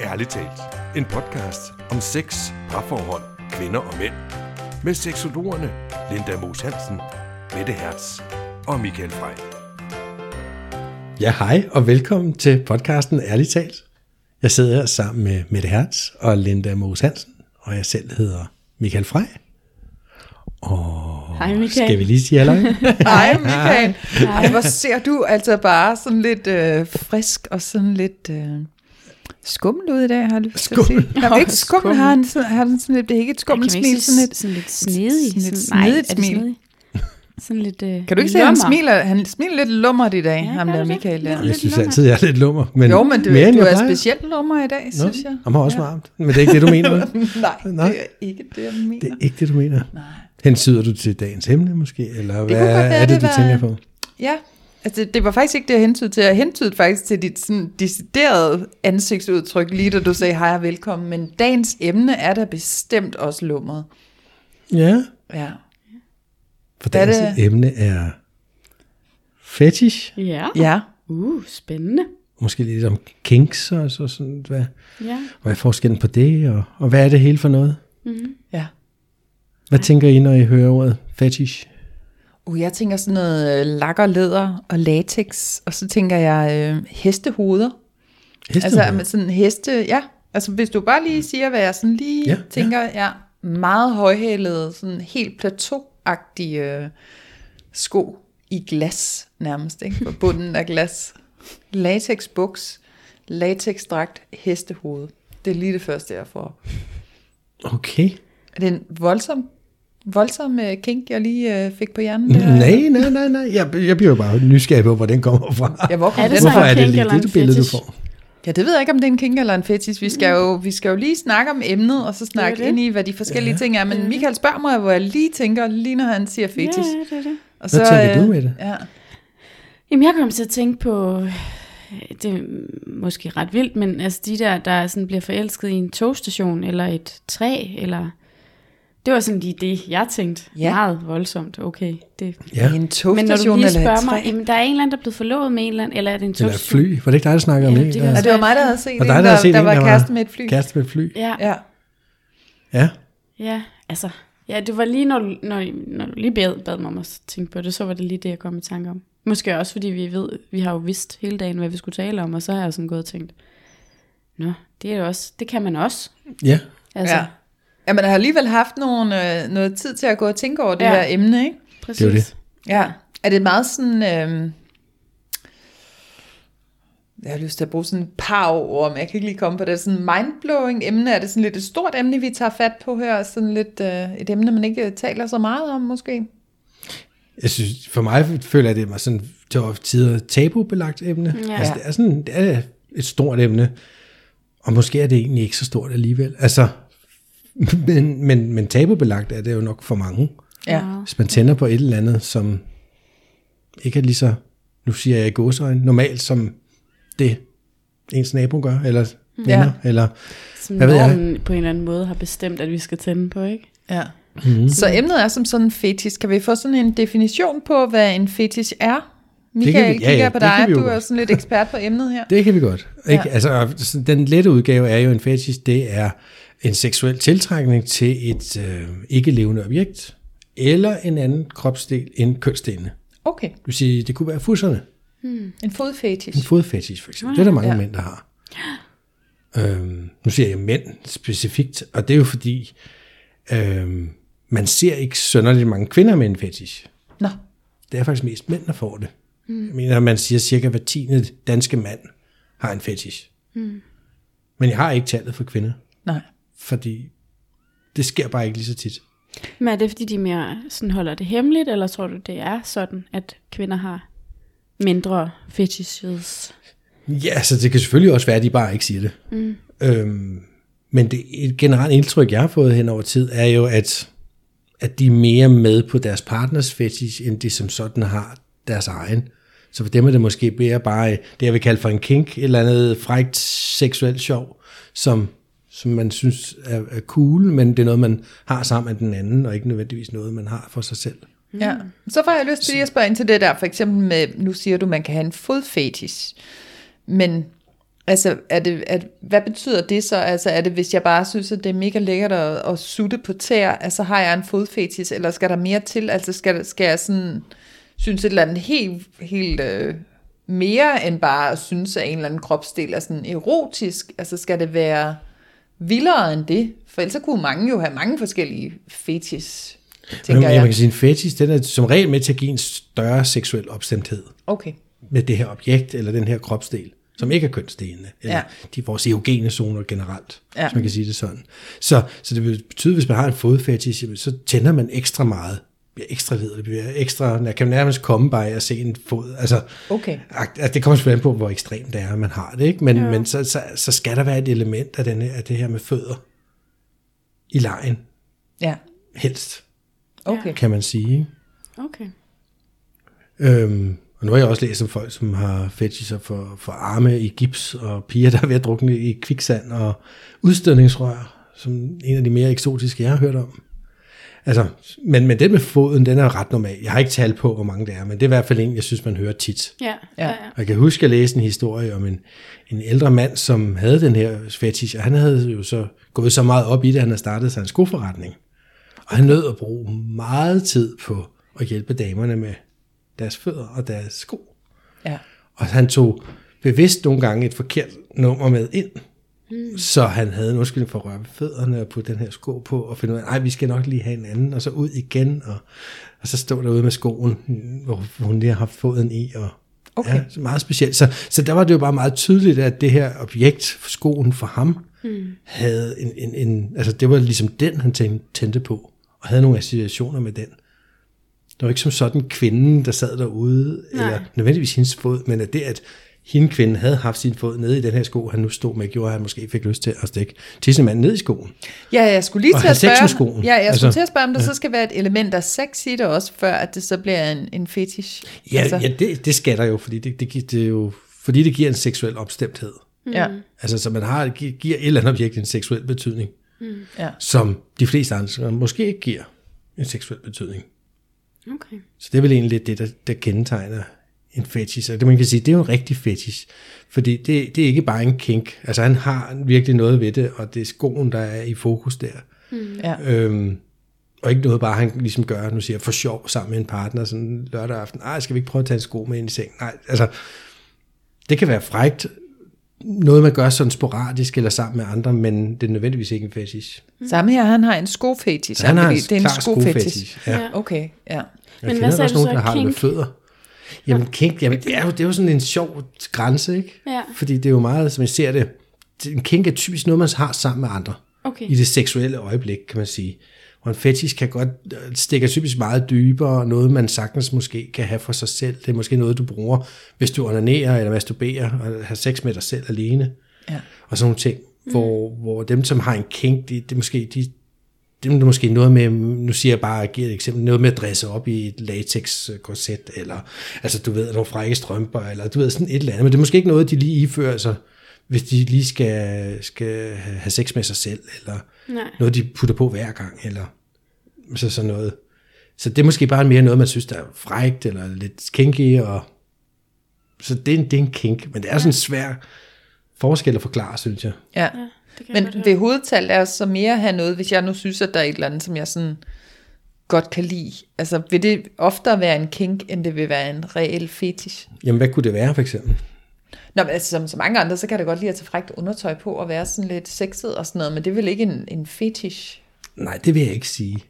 Ærligt talt. En podcast om sex, parforhold, kvinder og mænd. Med seksologerne Linda Moos Hansen, Mette Hertz og Michael Frey. Ja, hej og velkommen til podcasten Ærligt talt. Jeg sidder her sammen med Mette Hertz og Linda Moos Hansen, og jeg selv hedder Michael Frey. Og Hej, Michael. skal vi lige sige hallo? Hej Michael. Ej, hvor ser du altså bare sådan lidt øh, frisk og sådan lidt øh, skummel ud i dag, har jeg lyst til at sige. Jamen, ikke skummel, Skummel. har han, sådan- har han sådan lidt, det er ikke et skummelt smil, sådan lidt. sådan lidt snedig. sådan lidt Sådan, snedigt er det smil. snedig? Sådan lidt øh, Kan du ikke se, at han smiler, han smiler lidt lummert i dag, Ja, ham der det? Michael der. Ja. Jeg Lidt synes altid, jeg er lidt lummer. Men Jo, men du, mere, du er specielt lummer i dag, Nå, synes jeg. Han har også Ja. varmt. Men det er ikke det, du mener. Nej, Nej. det er ikke det, jeg mener. Det er ikke det, du mener. Nej. Hensyder du til dagens emne måske? Eller hvad godt være, er det, det du tænker på? Ja, altså det, var faktisk ikke det, jeg hentydede til. Jeg hentydede faktisk til dit sådan deciderede ansigtsudtryk, lige da du sagde hej og velkommen. Men dagens emne er da bestemt også lummet. Ja, Ja. for Hvad er dagens det? emne er fetish. Ja. Ja. Uh, spændende. Måske lidt om kinks og så sådan, hvad, Ja. hvad er forskellen på det, og, og hvad er det hele for noget? Ja. Hvad tænker I, når I hører ordet fetish? Uh, jeg tænker sådan noget øh, lakker, læder og latex, og så tænker jeg øh, hestehoveder. Hestehoveder? Altså med sådan heste, ja. Altså hvis du bare lige siger, hvad jeg sådan lige ja. tænker, ja. ja. Meget højhælede, sådan helt plateauagtige øh, sko i glas nærmest, ikke? På bunden af glas. Latex buks, latex dragt, hestehoved. Det er lige det første, jeg får. Okay. Er det en voldsom, voldsom øh, kink, jeg lige øh, fik på hjernen? der? Nej, nej, nej, nej. Jeg, jeg bliver jo bare nysgerrig på, hvor den kommer fra. Ja, hvor kom Er det den så fra? Hvorfor er det lige det, det billede, du får? Ja, det ved jeg ikke, om det er en kink eller en fetish. Vi skal jo, vi skal jo lige snakke om emnet, og så snakke det. ind i, hvad de forskellige Ja. ting er. Men Michael spørger mig, hvor jeg lige tænker, lige når han siger fetish. Ja, det er det. Og Hvad tænker du med det? Ja. Jamen, jeg kom til at tænke på, øh, det er måske ret vildt, men altså de der, der sådan bliver forelsket i en togstation, eller et træ, eller... Det var sådan lige det, jeg tænkte. Ja. Ja. Meget voldsomt, okay. Det. Ja. En Men når du lige eller spørger mig, jamen, der er en eller anden, der er blevet forlovet med en eller anden, eller er det en Eller et togstation? fly. Var det ikke dig, der snakkede om Ja, det? det Der- var- Og det var mig, der havde set Og en, der, der havde set der en, var der var- kæreste med et fly. Kæreste med et fly. Ja, Ja. Ja. ja, altså... Ja, det var lige, når, du- når, når du lige bad, bad mig om at tænke på det, så var det lige det, jeg kom i tanke om. Måske også, fordi vi ved, vi har jo vidst hele dagen, hvad vi skulle tale om, og så har jeg sådan gået og tænkt, Nå, det er jo også, det kan man også. Ja. Altså, ja. Ja, man har alligevel haft nogle, øh, noget tid til at gå og tænke over det Ja. her emne, ikke? præcis. Det er det. Ja. Er det meget sådan... Øh, jeg har lyst til at bruge sådan et par ord, men jeg kan ikke lige komme på det. Sådan mindblowing emne, er det sådan lidt et stort emne, vi tager fat på her? Sådan lidt øh, et emne, man ikke taler så meget om, måske? Jeg synes, for mig føler jeg, det er sådan, til tider tabubelagt emne. Ja. Altså, det er sådan, det er et stort emne, og måske er det egentlig ikke så stort alligevel. Altså, men, men, men tabubelagt er det jo nok for mange. Ja. Hvis man tænder på et eller andet, som ikke er lige så, nu siger jeg i godsøjne, normalt som det ens nabo gør, eller venner, Ja. eller Som Hvad ved jeg? på en eller anden måde har bestemt, at vi skal tænde på, ikke? Ja. Mhm. Mm. Så emnet er som sådan en fetish. Kan vi få sådan en definition på, hvad en fetish er? Michael, vi- ja, ja, kigger på det kan dig. Du er godt. sådan lidt ekspert på emnet her. Det kan vi godt. Ikke? Ja. Altså, så den lette udgave er jo en fetish, det er en seksuel tiltrækning til et øh, ikke-levende objekt, eller en anden kropsdel end kønsdelene. Okay, Det vil sige, det kunne være fusserne. en fodfetish. En fodfetish for eksempel. Det er der mange ja. mænd, der har. Øhm, nu siger jeg mænd specifikt, og det er jo fordi, øhm, man ser ikke sønderligt mange kvinder med en fetish. Nå, Det er faktisk mest mænd, der får det. Mm. Jeg mener, man siger cirka hver tiende danske mand har en fetish. Mm. Men jeg har ikke tallet for kvinder, nej. fordi det sker bare ikke lige så tit. Men er det, fordi de mere sådan holder det hemmeligt, eller tror du, det er sådan, at kvinder har mindre fetishes? Ja, så det kan selvfølgelig også være, at de bare ikke siger det. Mm. Øhm, men det et generelt indtryk, jeg har fået hen over tid, er jo, at, at de er mere med på deres partners fetish, end de som sådan har deres egen. Så for dem er det måske mere bare øh, det, jeg vil kalde for en kink, et eller andet frægt seksuelt sjov, som, som man synes er, er cool, men det er noget, man har sammen med den anden, og ikke nødvendigvis noget, man har for sig selv. Mm. Ja. Så får jeg lyst til lige at spørge ind til det der, for eksempel med, nu siger du, man kan have en fodfetis, men Altså, er det, er, hvad betyder det så? Altså, er det, hvis jeg bare synes, at det er mega lækkert at, at sutte på tæer, altså har jeg en fodfetis, eller skal der mere til? Altså, skal, skal jeg sådan synes et eller andet helt, helt øh, mere end bare at synes, at en eller anden kropsdel er sådan erotisk? Altså, skal det være vildere end det? For ellers kunne mange jo have mange forskellige fetis, tænker Men, jeg. man kan sige, en fetish, den er som regel med til at give en større seksuel opstemthed Okay, med det her objekt, eller den her kropsdel, som ikke er kønsdelende, eller Ja. de vores erogene zoner generelt, Ja. hvis man kan sige det sådan. Så, så det vil betyde, hvis man har en fodfetish, så tænder man ekstra meget, bliver ekstra led, det bliver ekstra, jeg kan nærmest komme bare at se en fod, altså, okay. Altså, det kommer selvfølgelig an på, hvor ekstremt det er, man har det, ikke? Men, ja. men så, så, så skal der være et element af, denne, af det her med fødder i lejen, Ja, helst, okay. kan man sige. Okay. Øhm, og nu har jeg også læst om folk, som har fetisher for, for arme i gips, og piger, der er ved at drukne i kviksand, og udstødningsrør, som en af de mere eksotiske, jeg har hørt om. Altså, men, men den med foden, den er ret normal. Jeg har ikke tal på, hvor mange det er, men det er i hvert fald en, jeg synes, man hører tit. Ja, Ja. ja, ja. Og jeg kan huske, at jeg læste en historie om en, en ældre mand, som havde den her fetish, og han havde jo så gået så meget op i det, at han havde startet sig en skoforretning. Og han nød at bruge meget tid på at hjælpe damerne med deres fødder og deres sko. Ja. Og han tog bevidst nogle gange et forkert nummer med ind, mm. så han havde en undskyldning for at røre ved fødderne og putte den her sko på, og finde ud af, nej, vi skal nok lige have en anden, og så ud igen, og, og så stå derude med skoen, hvor hun lige har haft foden i, og Okay. Ja, så meget specielt. Så, så der var det jo bare meget tydeligt, at det her objekt, skoen for ham, mm. havde en, en, en, altså det var ligesom den, han tændte på, og havde nogle associationer med den. Det var ikke som sådan kvinden, der sad derude, Nej. eller nødvendigvis hendes fod, men at det, at hende kvinden havde haft sin fod nede i den her sko, han nu stod med, gjorde, at han måske fik lyst til at stikke tissemanden ned i skoen. Ja, jeg skulle lige til at spørge, skoen. ja, jeg Altså, skulle til at spørge, om der så skal være et element af sex i det også, før at det så bliver en, en fetish. Ja, altså. ja det, det skal der jo, fordi det, det, det jo, fordi det giver en seksuel opstemthed. ja, Altså, så man har, gi- giver et eller andet objekt en seksuel betydning. ja. som de fleste andre måske ikke giver en seksuel betydning. Okay. Så det er vel egentlig lidt det, der, der kendetegner en fetish. Og det man kan sige, det er jo en rigtig fetish. Fordi det, det er ikke bare en kink. Altså han har virkelig noget ved det, og det er skoen, der er i fokus der. ja. Øhm, og ikke noget bare, han ligesom gør, nu siger for sjov sammen med en partner, sådan lørdag aften. Nej, skal vi ikke prøve at tage en sko med ind i seng? Nej, altså, det kan være frægt, noget man gør sådan sporadisk eller sammen med andre, men det er nødvendigvis ikke en fetish. Samme her, han har en skofetish. Han har en det er en klar skofetish. skofetish. Ja. Ja. Okay, ja. Jeg Men kender hvad også nogen, der har det med kink? fødder. Jamen kink, jamen, det, er jo, det er jo sådan en sjov grænse, ikke? Ja. Fordi det er jo meget, som jeg ser det, en kink er typisk noget, man har sammen med andre. Okay. I det seksuelle øjeblik, kan man sige. Og en fetish kan godt øh, stikke typisk meget dybere, og noget man sagtens måske kan have for sig selv. Det er måske noget, du bruger, hvis du onanerer eller masturberer, og har sex med dig selv alene. Ja. Og sådan nogle ting, mm. hvor, hvor dem, som har en kink, det, det er måske, de, det er måske noget med, nu siger jeg bare, jeg giver et eksempel, noget med at dresse op i et latex korset, eller altså du ved, nogle frække strømper, eller du ved, sådan et eller andet, men det er måske ikke noget, de lige ifører sig, hvis de lige skal, skal have sex med sig selv, eller Nej. noget, de putter på hver gang, eller så sådan noget. Så det er måske bare mere noget, man synes, der er frækt, eller lidt kinky, og så det er en, det er en kink, men det er sådan en svær forskel at forklare, synes jeg. ja. Men ved hovedtal er så mere have noget, hvis jeg nu synes, at der er et eller andet, som jeg sådan godt kan lide. Altså, vil det oftere være en kink, end det vil være en reel fetish? Jamen, hvad kunne det være, for eksempel? Nå, men altså, som så mange andre, så kan det godt lide at tage frækt undertøj på og være sådan lidt sexet og sådan noget, men det er vel ikke en, en fetish? Nej, det vil jeg ikke sige.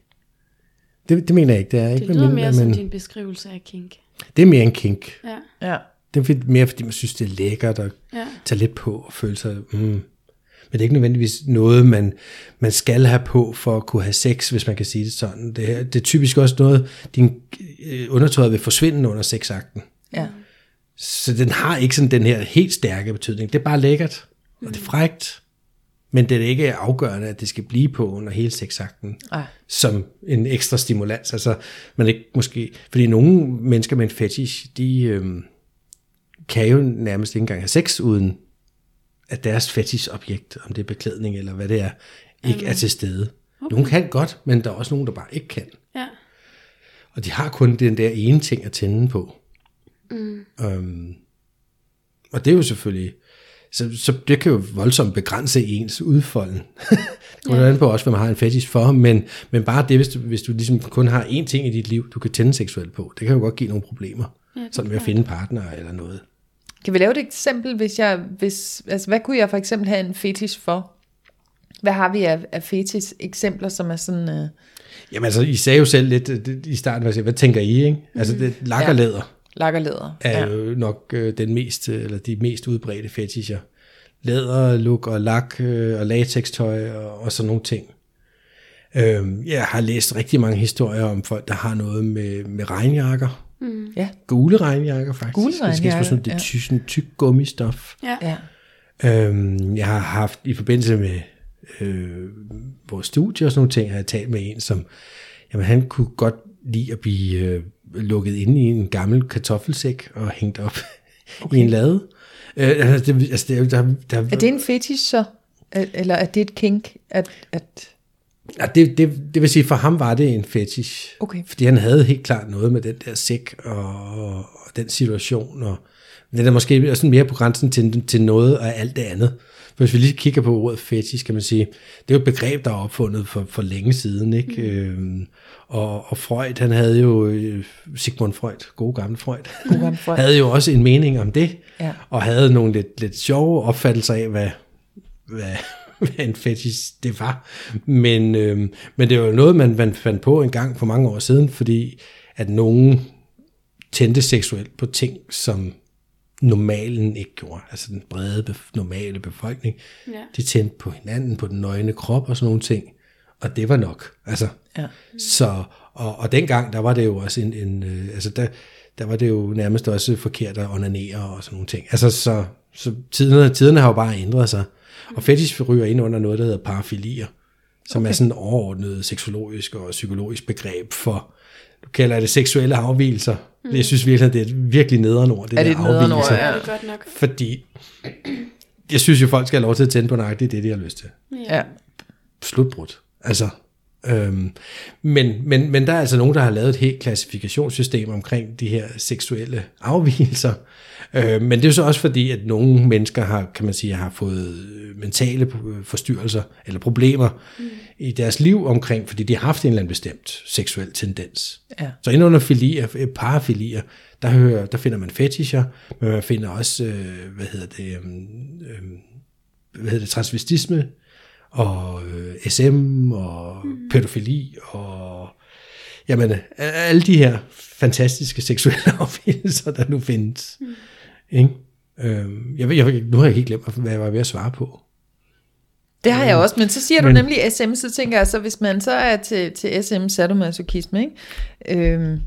Det, det mener jeg ikke, det er. Ikke Det lyder men, mere som men, din beskrivelse af kink. Det er mere en kink. Ja, Ja. Det er mere, fordi man synes, det er lækkert at ja. tage lidt på og føle sig... Mm. Men det er ikke nødvendigvis noget, man, man skal have på for at kunne have sex, hvis man kan sige det sådan. Det, er, det er typisk også noget, din øh, undertøj vil forsvinde under sexakten. Ja. Så den har ikke sådan den her helt stærke betydning. Det er bare lækkert, og det er frægt. Men det er ikke afgørende, at det skal blive på under hele sexakten. Ej. som en ekstra stimulans. Altså, man ikke måske, fordi nogle mennesker med en fetish, de øhm, kan jo nærmest ikke engang have sex, uden at deres fetish-objekt, om det er beklædning eller hvad det er, ikke er til stede. Okay. Nogle kan godt, men der er også nogen, der bare ikke kan. ja. Og de har kun den der ene ting at tænde på. Mm. Øhm, og det er jo selvfølgelig så, så det kan jo voldsomt begrænse ens udfolden. det kommer ja. an på også, hvad man har en fetish for, men, men bare det, hvis du, hvis du ligesom kun har én ting i dit liv, du kan tænde seksuelt på, det kan jo godt give nogle problemer, ja, sådan med at finde partner eller noget. Kan vi lave et eksempel, hvis jeg, hvis, altså hvad kunne jeg for eksempel have en fetish for? Hvad har vi af, af fetish eksempler, som er sådan... Øh... Jamen altså, I sagde jo selv lidt det, i starten, hvad, hvad tænker I, ikke? Altså, det lakkerlæder. Ja. Lakkerlæder. Er ja. jo nok øh, den mest, eller de mest udbredte fetischer. Læder, luk og lak øh, og latextøj og, og sådan nogle ting. Øh, jeg har læst rigtig mange historier om folk, der har noget med, med regnjakker. Mm. Ja. Gule regnjakker faktisk. Gule regnjakker, Det skal det ja. sådan tyk gummistof. Ja. ja. Øhm, jeg har haft i forbindelse med øh, vores studie og sådan nogle ting, har jeg talt med en, som jamen, han kunne godt lide at blive øh, lukket inde i en gammel kartoffelsæk og hængt op okay. i en lade. Øh, altså, det, altså, det, der, der, er det en fetish så? Eller er det et kink? At, at Ja, det, det, det vil sige, for ham var det en fetish. Okay. Fordi han havde helt klart noget med den der sæk og, og den situation. Og, det er måske sådan mere på grænsen til, til noget og alt det andet. For hvis vi lige kigger på ordet fetish, kan man sige, det er jo et begreb, der er opfundet for, for længe siden. Ikke? Mm. Øhm, og, og Freud, han havde jo, øh, Sigmund Freud, god gammel Freud, god gammel Freud. havde jo også en mening om det, ja. og havde nogle lidt, lidt sjove opfattelser af, hvad, hvad, hvad en fetish det var. Men, øhm, men det var jo noget, man, man fandt på en gang for mange år siden, fordi at nogen tændte seksuelt på ting, som normalen ikke gjorde. Altså den brede, normale befolkning. Ja. De tændte på hinanden, på den nøgne krop og sådan nogle ting. Og det var nok. Altså, ja. Så, og, og dengang, der var det jo også en, en øh, altså der, der var det jo nærmest også forkert at onanere og sådan nogle ting. Altså, så, så tiderne, tiderne har jo bare ændret sig. Og fetish ryger ind under noget, der hedder parafilier, som okay. er sådan overordnet seksologisk og psykologisk begreb for, du kalder det seksuelle afvielser. Mm. Jeg synes virkelig, det er et virkelig nederen ord, det er det der afvielser. Ja, det er godt nok. Fordi jeg synes jo, folk skal have lov til at tænde på nøjagtigt det, de har lyst til. Ja. Slutbrudt. Altså, øhm, men, men, men der er altså nogen, der har lavet et helt klassifikationssystem omkring de her seksuelle afvielser. Øh, men det er jo så også fordi, at nogle mennesker har, kan man sige, har fået mentale forstyrrelser eller problemer mm. i deres liv omkring, fordi de har haft en eller anden bestemt seksuel tendens. Ja. Så inden under filier, parafilier, der, hører, der finder man fetischer, men man finder også, øh, hvad hedder det, øh, hvad hedder det, transvestisme, og øh, SM, og mm. pædofili, og jamen, alle de her fantastiske seksuelle afvielser, der nu findes. Mm. Ikke? Øhm, jeg, jeg, nu har jeg helt glemt, hvad jeg var ved at svare på. Det har jeg også, men så siger men, du nemlig SM, så tænker jeg, så hvis man så er til, til SM sadomasochisme, ikke? Øhm,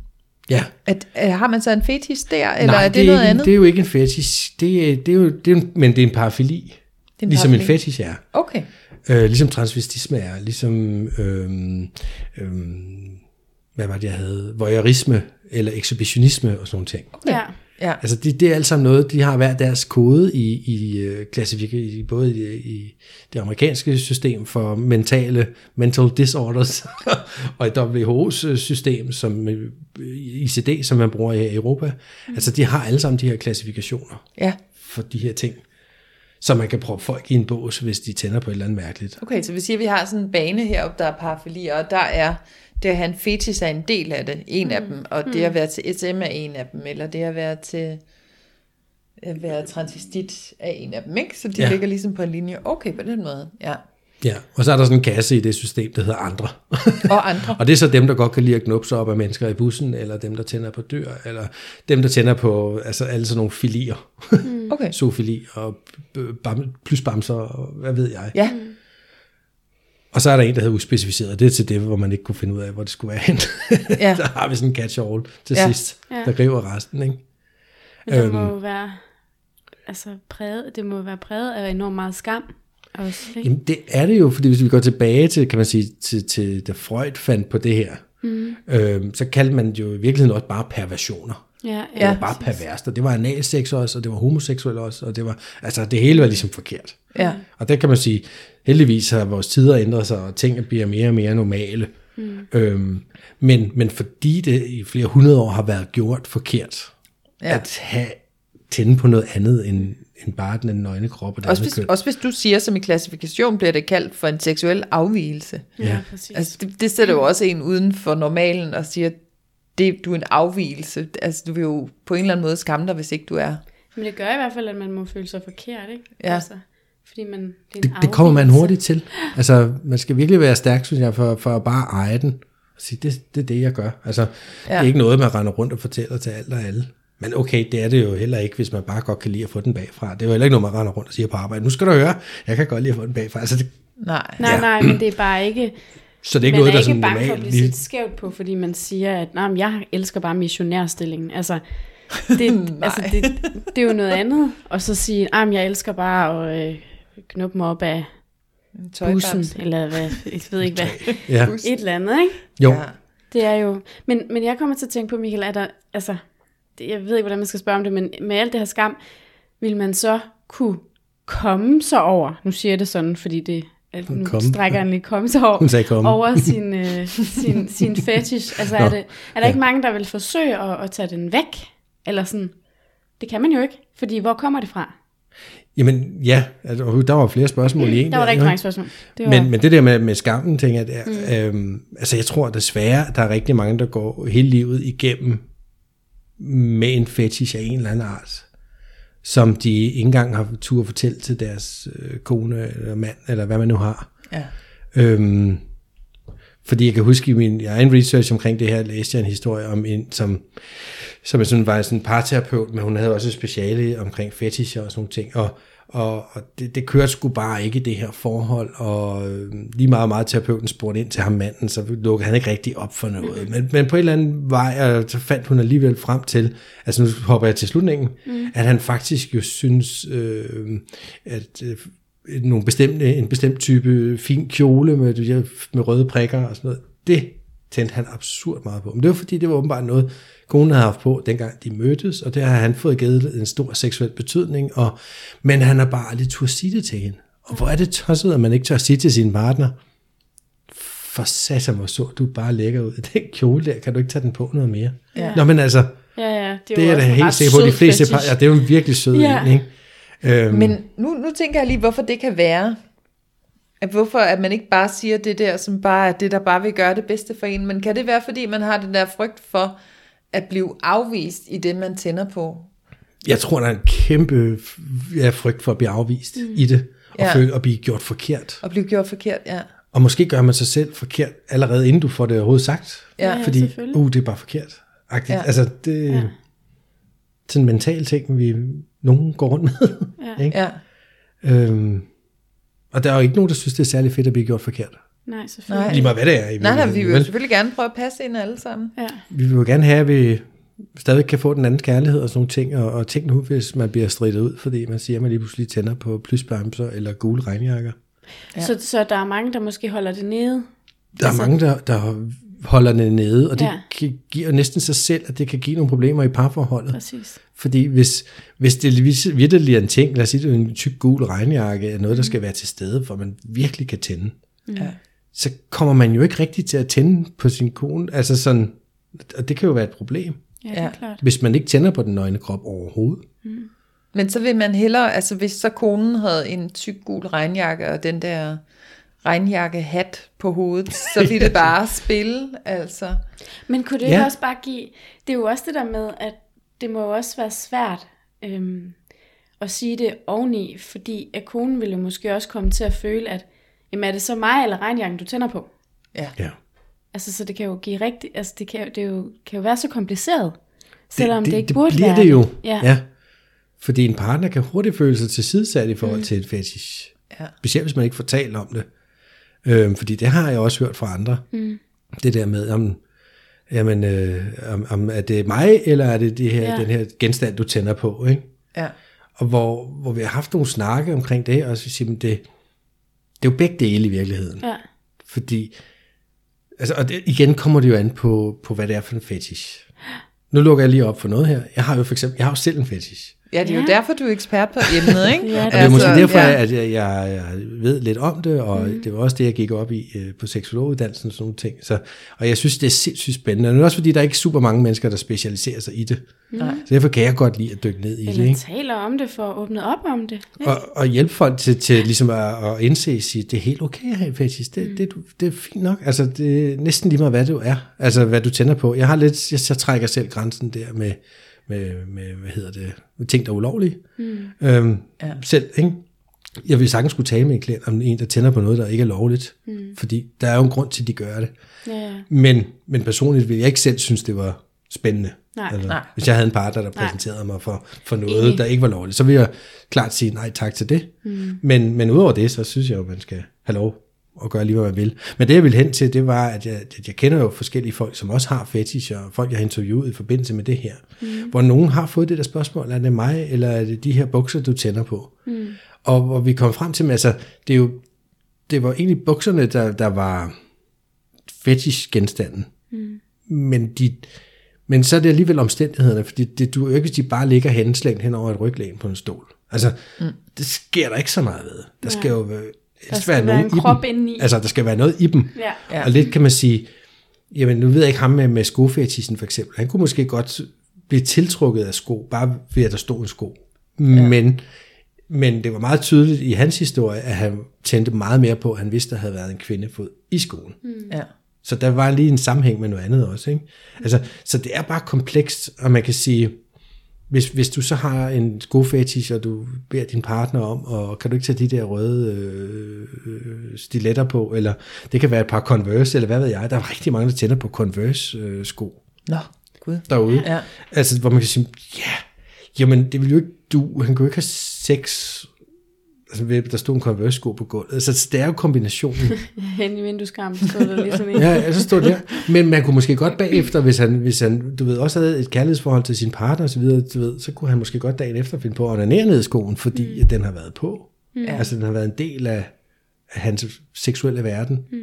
ja. At, at, har man så en fetish der, eller Nej, er det, det er noget ikke, andet? det er jo ikke en fetish, det er, det er jo, det er en, men det er en parafili, det er en ligesom parafili. en fetish er. Okay. Øh, ligesom transvestisme er, ligesom, øhm, øhm, hvad var det, jeg havde, voyeurisme, eller ekshibitionisme og sådan nogle ting. Okay. Ja. Ja. Altså det, det er alt sammen noget, de har hver deres kode i, i uh, klassifikation, både i, i det amerikanske system for mentale mental disorders, og i WHO's system, som ICD, som man bruger i Europa. Mm. Altså de har alle sammen de her klassifikationer ja. for de her ting. Så man kan proppe folk i en bås, hvis de tænder på et eller andet mærkeligt. Okay, så vi siger, at vi har sådan en bane heroppe, der er parafili, og der er det at have en fetish er en del af det, en mm. af dem, og mm. det at være til SM er en af dem, eller det at være til at være transvestit er en af dem, ikke? Så de ja. ligger ligesom på en linje. Okay, på den måde, ja. Ja, og så er der sådan en kasse i det system, der hedder andre. Og andre. og det er så dem, der godt kan lide at knupse op af mennesker i bussen, eller dem, der tænder på dyr, eller dem, der tænder på altså alle sådan nogle filier. Mm. Okay. Sofili og bam, plus bamser, og hvad ved jeg. Ja. Mm. Og så er der en, der hedder uspecificeret. Det er til det, hvor man ikke kunne finde ud af, hvor det skulle være hen. Ja. der har vi sådan en catch-all til Ja. sidst, der griber resten. Ikke? Men det Øhm. må jo være, altså præget, det må være præget af enormt meget skam også, ikke? Jamen, det er det jo, fordi hvis vi går tilbage til, kan man sige, til, til da Freud fandt på det her, Mm. øhm, så kaldte man det jo i virkeligheden også bare perversioner. Ja, Det ja. var bare perverst, og det var analsex også, og det var homoseksuel også, og det var, altså det hele var ligesom forkert. Ja. Og der kan man sige, heldigvis har vores tider ændret sig, og ting bliver mere og mere normale. Mm. Øhm, men, men fordi det i flere hundrede år har været gjort forkert, Ja. ja. at have tænde på noget andet end, end bare den nøgne krop og det Også hvis, køn. også hvis du siger, som i klassifikation bliver det kaldt for en seksuel afvielse. Ja, præcis. Altså, det, det sætter jo også en uden for normalen og siger, det, du er en afvielse. Altså, du vil jo på en eller anden måde skamme dig, hvis ikke du er. Men det gør i hvert fald, at man må føle sig forkert, ikke? Ja. Altså, fordi man, det, er en det, det kommer man hurtigt til. Altså, man skal virkelig være stærk, synes jeg, for, for at bare eje den. Og sige, det, det er det, jeg gør. Altså, ja. det er ikke noget, man render rundt og fortæller til alt og alle. Men okay, det er det jo heller ikke, hvis man bare godt kan lide at få den bagfra. Det er jo heller ikke noget, man render rundt og siger på arbejde. Nu skal du høre, jeg kan godt lide at få den bagfra. Altså, det, Nej. Nej, Ja. nej, men det er bare ikke... så det er ikke man noget, er der ikke sådan bange for at normalt... blive lige- set skævt på, fordi man siger, at nej, men jeg elsker bare missionærstillingen. Altså, det, altså det, det er jo noget andet. Og så sige, at jeg elsker bare at øh, knuppe mig op af En bussen, eller hvad, jeg ved ikke hvad. Ja, Et eller andet, ikke? jo. Ja. Det er jo... Men, men jeg kommer til at tænke på, Michael, er der... Altså, det, jeg ved ikke, hvordan man skal spørge om det, men med alt det her skam, vil man så kunne komme så over, nu siger jeg det sådan, fordi det, at nu Komme. strækker han lige komme så over, komme. over sin, øh, sin, sin fetish. Altså, Nå. er, det, er der ikke mange, der vil forsøge at, at tage den væk? Eller sådan, det kan man jo ikke, fordi hvor kommer det fra? Jamen ja, altså, der var flere spørgsmål i en. Der var ikke? mange spørgsmål. Det var, Men, men det der med, med skammen, tænker jeg, er, mm. øhm, altså jeg tror desværre, der er rigtig mange, der går hele livet igennem med en fetish af en eller anden art, som de ikke engang har tur at fortælle til deres øh, kone eller mand, eller hvad man nu har. Ja. Øhm, fordi jeg kan huske i min egen research omkring det her, læste jeg en historie om en, som, som sådan, var sådan en parterapeut, men hun havde også et speciale omkring fetischer og sådan nogle ting, og, og, og det, det kørte sgu bare ikke i det her forhold, og øh, lige meget meget terapeuten spurgte ind til ham manden, så lukkede han ikke rigtig op for noget. Men, men på en eller anden vej, øh, så fandt hun alligevel frem til, altså nu hopper jeg til slutningen, mm. at han faktisk jo synes, øh, at øh, nogle bestemte, en bestemt type fin kjole med, med røde prikker og sådan noget, det tændte han absurd meget på. Men det var fordi, det var åbenbart noget, konen havde haft på, dengang de mødtes, og det har han fået givet en stor seksuel betydning, og, men han har bare aldrig turde sige det til hende. Og hvor er det tosset, at man ikke tør sige til sin partner, for satan, hvor så du bare lækker ud. Den kjole der, kan du ikke tage den på noget mere? Ja. Nå, men altså, ja, ja, det, det er da helt sikker på, de fleste par, ja, det er jo en virkelig sød Ja. en, ikke? Øhm, Men nu, nu tænker jeg lige, hvorfor det kan være. At hvorfor at man ikke bare siger det der, som bare er det, der bare vil gøre det bedste for en. Men kan det være, fordi man har den der frygt for at blive afvist i det, man tænder på? Jeg tror, der er en kæmpe ja, frygt for at blive afvist mm. i det, og Ja. ja. føle at blive gjort forkert. Og blive gjort forkert, ja. Og måske gør man sig selv forkert, allerede inden du får det overhovedet sagt. Ja, ja, fordi, selvfølgelig. uh, det er bare forkert. Agtigt. Ja. Ja. Altså, det er Ja. sådan en mental ting, vi nogen går rundt med. Ja. ikke? Ja. Øhm, og der er jo ikke nogen, der synes, det er særlig fedt at blive gjort forkert. Nej, selvfølgelig. Nej. Lige meget hvad det er. I Nej, nej, vi vil jo selvfølgelig gerne prøve at passe ind alle sammen. Ja. Vi vil jo gerne have, at vi stadig kan få den anden kærlighed og sådan nogle ting, og, og tænk nu, hvis man bliver stridet ud, fordi man siger, at man lige pludselig tænder på plysbamser eller gule regnjakker. Ja. Så, så der er mange, der måske holder det nede. Der er Altså- mange, der, der holder det nede, og det Ja. ja. gi- giver næsten sig selv, at det kan give nogle problemer i parforholdet. Præcis. Fordi hvis, hvis det virkelig er en ting, lad os sige, det er en tyk gul regnjakke, er noget, der skal være til stede, for man virkelig kan tænde, Ja. så kommer man jo ikke rigtig til at tænde på sin kone. Altså sådan, og det kan jo være et problem, Ja, det er klart. hvis man ikke tænder på den nøgne krop overhovedet. Men så vil man hellere, altså hvis så konen havde en tyk gul regnjakke og den der regnjakkehat på hovedet, så ville det bare spille, altså. Men kunne det ikke Ja. også bare give... Det er jo også det der med, at det må jo også være svært øhm, at sige det oveni, fordi at konen ville jo måske også komme til at føle, at jamen er det så mig eller regnjakken, du tænder på? Ja. Ja. Altså, så det kan jo give rigtig... Altså, det kan, jo- det jo, kan jo være så kompliceret, selvom det, det, ikke det burde bliver være det jo. Ja. ja. Fordi en partner kan hurtigt føle sig tilsidesat i forhold mm. til et fetish. Ja. Specielt hvis man ikke får talt om det. Øhm, fordi det har jeg også hørt fra andre. Mm. Det der med, om, jamen, øh, om, om er det mig, eller er det, det her, Ja. ja. den her genstand, du tænder på. Ikke? Ja. Og hvor, hvor vi har haft nogle snakke omkring det, og så siger man, det, det er jo begge dele i virkeligheden. ja. Fordi, altså, og det, igen kommer det jo an på, på, hvad det er for en fetish. Nu lukker jeg lige op for noget her. Jeg har jo for eksempel, jeg har jo selv en fetish. Ja, det er jo Ja. derfor, du er ekspert på emnet, ikke? Ja, det er måske derfor, ja. at jeg, jeg, jeg ved lidt om det, og mm. det var også det, jeg gik op i øh, på seksologuddannelsen og sådan nogle ting. Så, og jeg synes, det er sindssygt spændende. Og det er også fordi, der er ikke super mange mennesker, der specialiserer sig i det. Nej. Så derfor kan jeg godt lide at dykke ned i det. Eller taler om det for at åbne op om det. ikke? Og, og hjælpe folk til, til ligesom at, at indse og sige, det er helt okay at have en fetish. Det, mm. det, du- det er fint nok. Altså, det er næsten lige meget, hvad du er. Altså, hvad du tænder på. Jeg har lidt, jeg, jeg trækker selv grænsen der med, med, med hvad hedder det, med ting, der er ulovlige. Mm. Øhm, Ja. Selv, ikke? Jeg vil sagtens skulle tale med en klient om en, der tænder på noget, der ikke er lovligt. Mm. Fordi der er jo en grund til, at de gør det. Ja, ja. Men, men personligt vil jeg ikke selv synes, det var spændende. Nej. Eller, Nej. Hvis jeg havde en partner, der Nej. præsenterede mig for, for noget, Enig. der ikke var lovligt, så ville jeg klart sige nej tak til det. Mm. Men, men udover det, så synes jeg jo, at man skal have lov at gøre lige, hvad man vil. Men det, jeg ville hen til, det var, at jeg, at jeg kender jo forskellige folk, som også har fetish, og folk, jeg har interviewet i forbindelse med det her, mm. hvor nogen har fået det der spørgsmål, er det mig, eller er det de her bukser, du tænder på? Mm. Og hvor vi kom frem til, altså, det er jo, det var egentlig bukserne, der, der var fetish-genstanden. Mm. Men, de, men så er det alligevel omstændighederne, fordi det, du ikke, hvis de bare ligger henslængt hen over et ryglæn på en stol. Altså, mm. det sker der ikke så meget ved. Der skal jo være, Der skal være nogen en i krop dem. indeni. Altså, der skal være noget i dem. Ja. Ja. Og lidt kan man sige, jamen nu ved jeg ikke ham med, med skofetisen for eksempel. Han kunne måske godt blive tiltrukket af sko, bare ved at der stod en sko. Men, men det var meget tydeligt i hans historie, at han tændte meget mere på, at han vidste, at der havde været en kvindefod i skoen. Mm. Ja. Så der var lige en sammenhæng med noget andet også. Ikke? Altså, så det er bare komplekst, og man kan sige, hvis, hvis du så har en skofetish, og du beder din partner om, og kan du ikke tage de der røde øh, øh, stiletter på, eller det kan være et par Converse, eller hvad ved jeg. Der er rigtig mange, der tænder på Converse-sko Nå, gud. derude. Ja. Altså, hvor man kan sige, ja, jamen det vil jo ikke du, han kunne jo ikke have sex, altså der stod en Converse-sko på gulvet. Så det er jo kombinationen. Hen i vindueskarmen stod der lige sådan en. Ja, ja, så stod der. Men man kunne måske godt bagefter, hvis han, hvis han du ved, også havde et kærlighedsforhold til sin partner og så videre, du ved, så kunne han måske godt dagen efter finde på at onanere ned i skoen, fordi mm. at den har været på. Mm. Altså, den har været en del af, af hans seksuelle verden. Mm.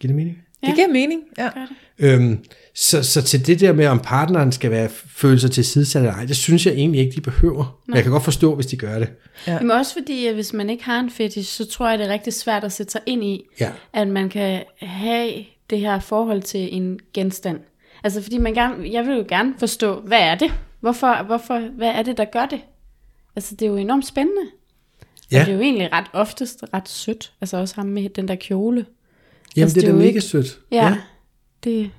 Giver det mening? Det giver mening. Ja. Øhm, så, så til det der med, om partneren skal være føle sig til sidesat eller ej, det synes jeg egentlig ikke, de behøver. Men jeg kan godt forstå, hvis de gør det. Ja. Men også fordi, at hvis man ikke har en fetish, så tror jeg, det er rigtig svært at sætte sig ind i, Ja. at man kan have det her forhold til en genstand. Altså fordi man gerne, jeg vil jo gerne forstå, hvad er det? Hvorfor, hvorfor, hvad er det, der gør det? Altså det er jo enormt spændende. Ja. Og det er jo egentlig ret oftest ret sødt. Altså også ham med den der kjole. Jamen, Altså, det er det da er jo mega ikke- sødt. Ja, ja. det.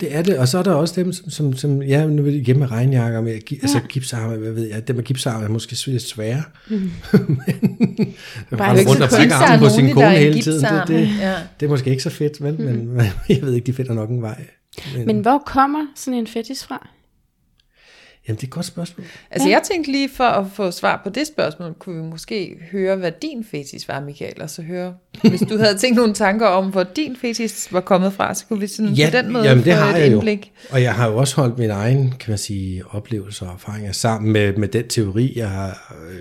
Det er det, og så er der også dem, som, som, som ja, nu vil jeg hjemme med regnjakker, med, gi- altså gipsarme, hvad ved jeg, dem med gipsarme er måske lidt svære. Mm. men Bare rundt og gipsarm, armen på sin kone hele tiden, det, det, Ja. det er måske ikke så fedt, vel? men jeg ved ikke, de finder nok en vej. Men, Men hvor kommer sådan en fetish fra? Jamen, det er et godt spørgsmål. Altså jeg tænkte lige for at få svar på det spørgsmål, kunne vi måske høre, hvad din fetish var, Michael, og så høre, hvis du havde tænkt nogle tanker om, hvor din fetish var kommet fra, så kunne vi sådan Ja, på den måde jamen, det få har et jeg jo. indblik. Og jeg har jo også holdt min egen, kan man sige, oplevelser og erfaringer sammen med, med den teori, jeg har, øh,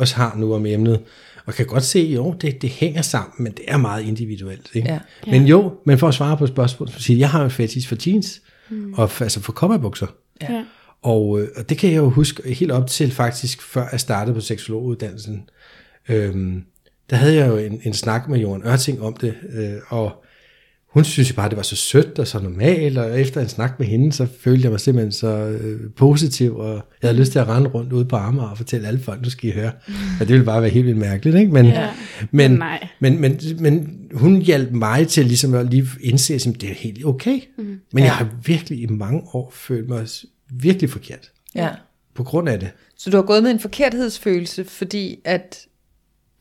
også har nu om emnet. Og kan godt se, jo, det, det hænger sammen, men det er meget individuelt. Ikke? Ja. Men jo, men for at svare på spørgsmålet, så siger jeg, jeg har en fetish for jeans, mm. og altså for cowboybukser. Ja. Ja. Og, øh, og det kan jeg jo huske helt op til faktisk, før jeg startede på seksologuddannelsen. Øhm, der havde jeg jo en, en snak med Jorden Ørting om det, øh, og hun synes jo bare, det var så sødt og så normalt, og efter en snak med hende, så følte jeg mig simpelthen så øh, positiv, og jeg havde lyst til at rende rundt ude på Amager og fortælle alle folk, nu skal I høre. Og det ville bare være helt vildt mærkeligt, ikke? Men, Ja. men, Men nej. men, men, men hun hjalp mig til ligesom at lige indse, at det er helt okay. Mm. Men jeg har virkelig i mange år følt mig virkelig forkert Ja. på grund af det. Så du har gået med en forkerthedsfølelse, fordi at,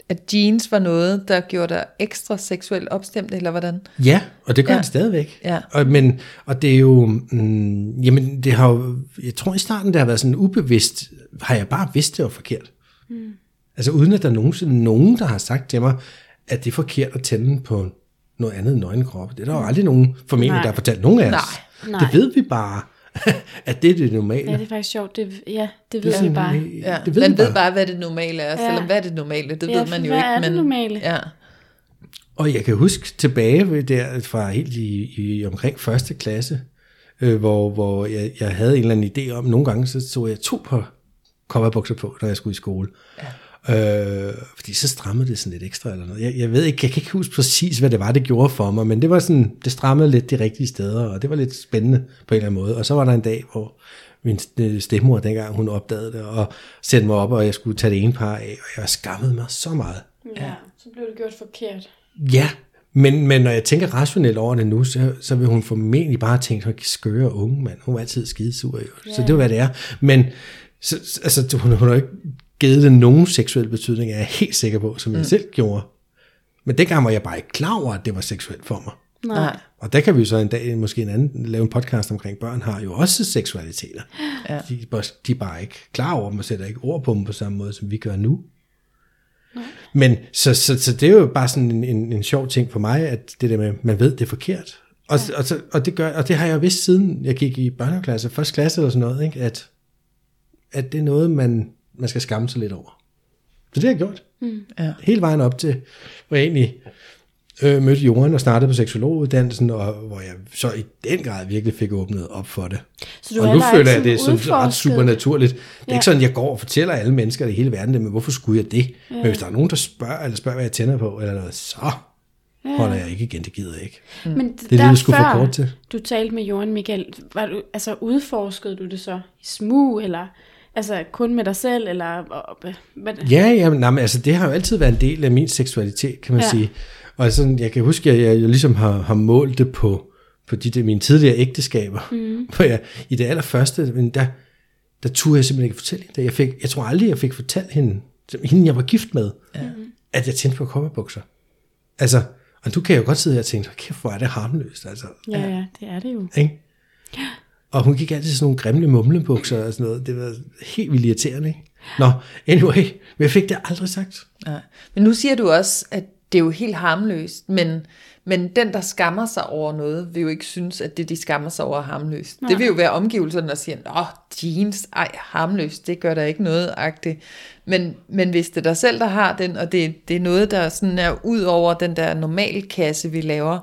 at jeans var noget, der gjorde dig ekstra seksuelt opstemt, eller hvordan? Ja, og det gør Ja. det stadigvæk. Ja. Og, men, og det er jo, mm, jamen det har jo, jeg tror i starten, det har været sådan ubevidst, har jeg bare vidst, det var forkert. Mm. Altså uden at der er nogensinde nogen, der har sagt til mig, at det er forkert at tænde på noget andet end nøgenkrop. Det er der jo aldrig nogen formentlig, Nej. der har fortalt nogen af os. Nej. Nej. Det ved vi bare, at det er det normale. Ja, det er faktisk sjovt. Det, ja, det ved Det sådan, bare. Ja. det ved man ved bare. hvad det normale er, Ja. selvom hvad er det normale, det Ja, ved man jo hvad ikke. er det normale? Ja. Og jeg kan huske tilbage ved der fra helt i, i omkring første klasse, øh, hvor, hvor jeg, jeg havde en eller anden idé om, nogle gange så tog jeg to par kopperbukser på, når jeg skulle i skole. Ja. Øh, fordi så strammede det sådan lidt ekstra eller noget. Jeg, jeg ved ikke, jeg kan ikke huske præcis, hvad det var, det gjorde for mig, men det var sådan, det strammede lidt de rigtige steder, og det var lidt spændende på en eller anden måde. Og så var der en dag, hvor min stemmor dengang, hun opdagede det, og sendte mig op, og jeg skulle tage det ene par af, og jeg skammede mig så meget. Ja, så blev det gjort forkert. Ja, men, men når jeg tænker rationelt over det nu, så, så vil hun formentlig bare tænke, at skøre unge mand. Hun var altid skidesur, jo. Ja. så det er hvad det er. Men så, altså, hun, hun har ikke givet det nogen seksuel betydning, er jeg helt sikker på, som jeg mm. selv gjorde. Men dengang var jeg bare ikke klar over, at det var seksuelt for mig. Nej. Og der kan vi jo så en dag, måske en anden, lave en podcast omkring, børn har jo også seksualiteter. Ja. De, de er bare ikke klar over dem, og sætter ikke ord på dem på samme måde, som vi gør nu. Nej. Men så, så, så det er jo bare sådan en, en, en sjov ting for mig, at det der med, man ved, det er forkert. Og, ja. og, så, og, det gør, og det har jeg vidst siden jeg gik i børneklasse, første klasse eller sådan noget, ikke? At, at det er noget, man, man skal skamme sig lidt over. Så det har jeg gjort. Mm. Ja. Hele vejen op til, hvor jeg egentlig øh, mødte Johan og startede på seksologuddannelsen, og hvor jeg så i den grad virkelig fik åbnet op for det. Så du og nu føler jeg, det er sådan ret super naturligt. Det er ja. ikke sådan, jeg går og fortæller alle mennesker i hele verden det, men hvorfor skulle jeg det? Ja. Men hvis der er nogen, der spørger, eller spørger, hvad jeg tænder på, eller noget, så ja. holder jeg ikke igen, det gider jeg ikke. Mm. Men det er det, skulle for kort til. du talte med Johan Michael, var du, altså udforskede du det så i smug, eller Altså kun med dig selv, eller... Hvad? Ja, jamen, nej, men, altså, det har jo altid været en del af min seksualitet, kan man ja. sige. Og sådan, jeg kan huske, at jeg, jeg ligesom har, har målt det på, på de, de, mine tidligere ægteskaber. Mm. Hvor jeg, I det allerførste, men der, der turde jeg simpelthen ikke fortælle hende. Jeg, fik, jeg tror aldrig, jeg fik fortalt hende, hende jeg var gift med, ja. at jeg tændte på kopperbukser. Altså, og du kan jo godt sidde her og tænke, kæft, hvor er det harmløst. Altså, ja, ja, det er det jo. Ikke? Og hun gik altid sådan nogle grimle mumlebukser og sådan noget. Det var helt vildt irriterende, ikke? Nå, anyway, men jeg fik det aldrig sagt. Ja. Men nu siger du også, at det er jo helt harmløst, men, men den, der skammer sig over noget, vil jo ikke synes, at det, de skammer sig over, er harmløst. Nej. Det vil jo være omgivelserne, der siger, åh, jeans, ej, harmløst, det gør der ikke noget, agtigt. Men, men hvis det er dig selv, der har den, og det, det er noget, der sådan er ud over den der normalkasse, vi laver,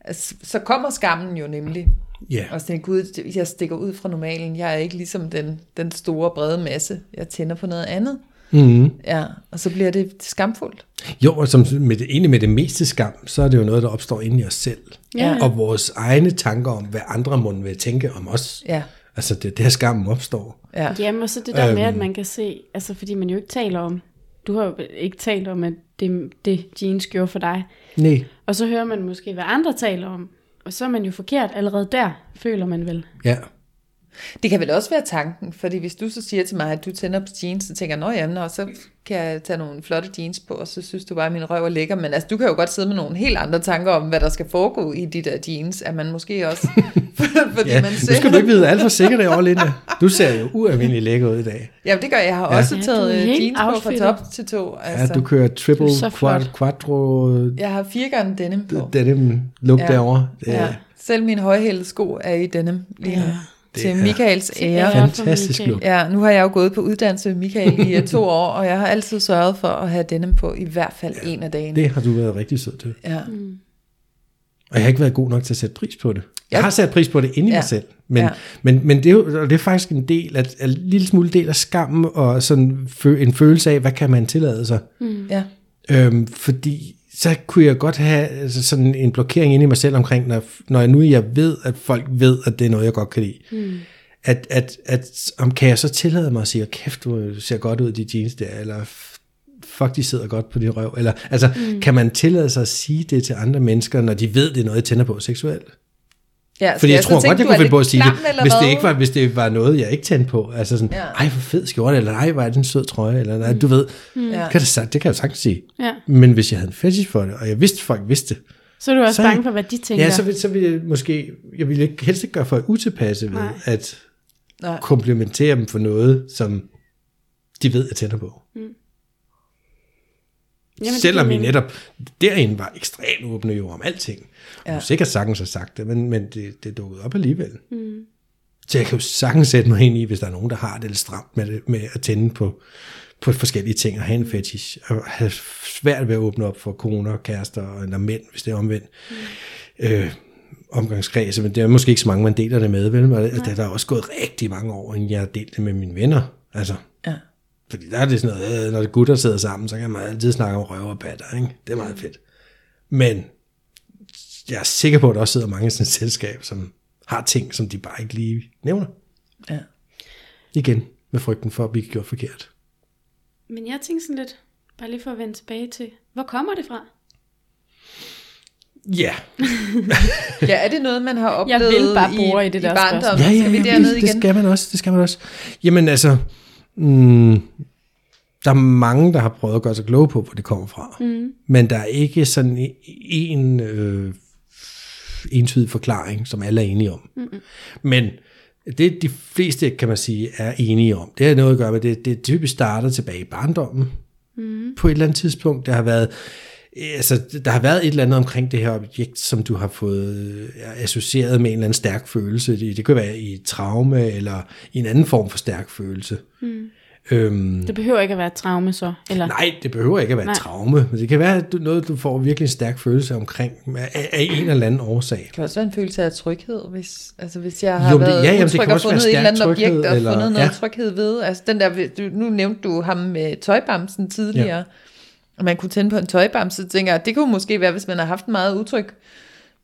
altså, så kommer skammen jo nemlig. Yeah. Og så gud, jeg stikker ud fra normalen. Jeg er ikke ligesom den, den store brede masse. Jeg tænder på noget andet. Mm. Ja, og så bliver det skamfuldt. Jo, og som med det, egentlig med det meste skam, så er det jo noget, der opstår inde i os selv. Ja. Og vores egne tanker om, hvad andre må vil tænke om os. Ja. Altså det, det her skammen opstår. Ja. Jamen, og så det der øhm, med, at man kan se, altså fordi man jo ikke taler om, du har jo ikke talt om, at det, det jeans gjorde for dig. Nej. Og så hører man måske, hvad andre taler om. Og så er man jo forkert allerede der, føler man vel. Ja. Det kan vel også være tanken, fordi hvis du så siger til mig, at du tænder på jeans, så tænker jeg, nå og så kan jeg tage nogle flotte jeans på, og så synes du bare, at min røv er lækker. Men altså, du kan jo godt sidde med nogle helt andre tanker om, hvad der skal foregå i de der jeans, at man måske også... fordi ja, man ser... nu skal du ikke vide alt for sikkert det over, Linda. Du ser jo ualmindelig lækker ud i dag. Jamen det gør jeg. Jeg har ja. også taget ja, jeans på fra top til to. Altså. Ja, du kører triple, quad, quattro... Jeg har fire gange denim på. Denim look ja. derovre. Det ja. Selv mine højhældede sko er i denim lige ja. Det til Michaels ære. Fantastisk look. Ja, nu har jeg jo gået på uddannelse med Michael i to år, og jeg har altid sørget for at have denim på i hvert fald ja, en af dagene. Det har du været rigtig sød til. Ja. Mm. Og jeg har ikke været god nok til at sætte pris på det. Jeg har sat pris på det inde i ja. mig selv. Men, ja. men, men det, er jo, det er faktisk en del, af, en lille smule del af skammen, og sådan en følelse af, hvad kan man tillade sig. Mm. Ja. Øhm, fordi så kunne jeg godt have altså sådan en blokering inde i mig selv omkring, når, når jeg nu jeg ved, at folk ved, at det er noget, jeg godt kan lide. Mm. At, at, at om kan jeg så tillade mig at sige, kæft, du ser godt ud i de jeans der, eller fuck, de sidder godt på din røv. Eller, altså, mm. kan man tillade sig at sige det til andre mennesker, når de ved, det er noget, jeg tænder på seksuelt? Ja, Fordi jeg, jeg tror godt, jeg kunne finde på at sige det, hvis det, ikke var, hvis det var noget, jeg ikke tændte på. Altså sådan, ja. ej, hvor fed skjorte, eller ej, hvor er det en sød trøje, eller nej, du ved, mm. kan det, det kan jeg sagtens sige. Ja. Men hvis jeg havde en fetish for det, og jeg vidste, folk vidste så er du også så, bange for, hvad de tænker. Ja, så vil, så vil jeg måske, jeg ville ikke, helst ikke gøre for utilpasse ved, nej. at nej. komplimentere dem for noget, som de ved, jeg tænder på. Mm. Jamen, Selvom vi netop derinde var ekstremt åbne jo om alting. Ja. Og sikkert sagtens har sagt det, men, men det, det dukkede op alligevel. Mm. Så jeg kan jo sagtens sætte mig ind i, hvis der er nogen, der har det lidt stramt med, det, med at tænde på, på forskellige ting og have en fetish, og have svært ved at åbne op for koner, kærester eller mænd, hvis det er omvendt. Mm. Øh, omgangskreds, men det er måske ikke så mange, man deler det med, vel? Men altså, der er også gået rigtig mange år, inden jeg har delt det med mine venner. Altså, Ja. Fordi der er det sådan noget, øh, når det gutter sidder sammen, så kan man altid snakke om røv og batter, ikke? Det er meget fedt. Men jeg er sikker på, at der også sidder mange i sådan et selskab, som har ting, som de bare ikke lige nævner. Ja. Igen, med frygten for at blive gjort forkert. Men jeg tænker sådan lidt, bare lige for at vende tilbage til, hvor kommer det fra? Ja, ja, er det noget, man har Jeg oplevet vil bare bore i det der barndommen? ja, ja, Skal vi ja, derned det, igen? det skal man også, det skal man også. Jamen altså, mm, der er mange, der har prøvet at gøre sig kloge på, hvor det kommer fra. Mm. Men der er ikke sådan en øh, entydig forklaring, som alle er enige om. Mm-hmm. Men det de fleste, kan man sige, er enige om. Det har noget at gøre med, det, det typisk starter tilbage i barndommen. Mm. På et eller andet tidspunkt, der har været altså, der har været et eller andet omkring det her objekt, som du har fået øh, associeret med en eller anden stærk følelse. Det, det kan være i et traume, eller i en anden form for stærk følelse. Mm. Øhm, Det behøver ikke at være et traume så, eller? nej, det behøver ikke at være Nej. et traume, men det kan være du, noget, du får virkelig en stærk følelse omkring, af, af en eller anden årsag. Det kan også være en følelse af tryghed, hvis, altså hvis jeg har Jo, det- været ja, jamen, utryg kan og fundet et eller andet stærk objekt tryghed, og eller- fundet noget ja. tryghed ved. Altså den der, du, nu nævnte du ham med tøjbamsen tidligere, ja. Man kunne tænde på en tøjbamse, så tænker jeg, det kunne måske være, hvis man har haft en meget utryg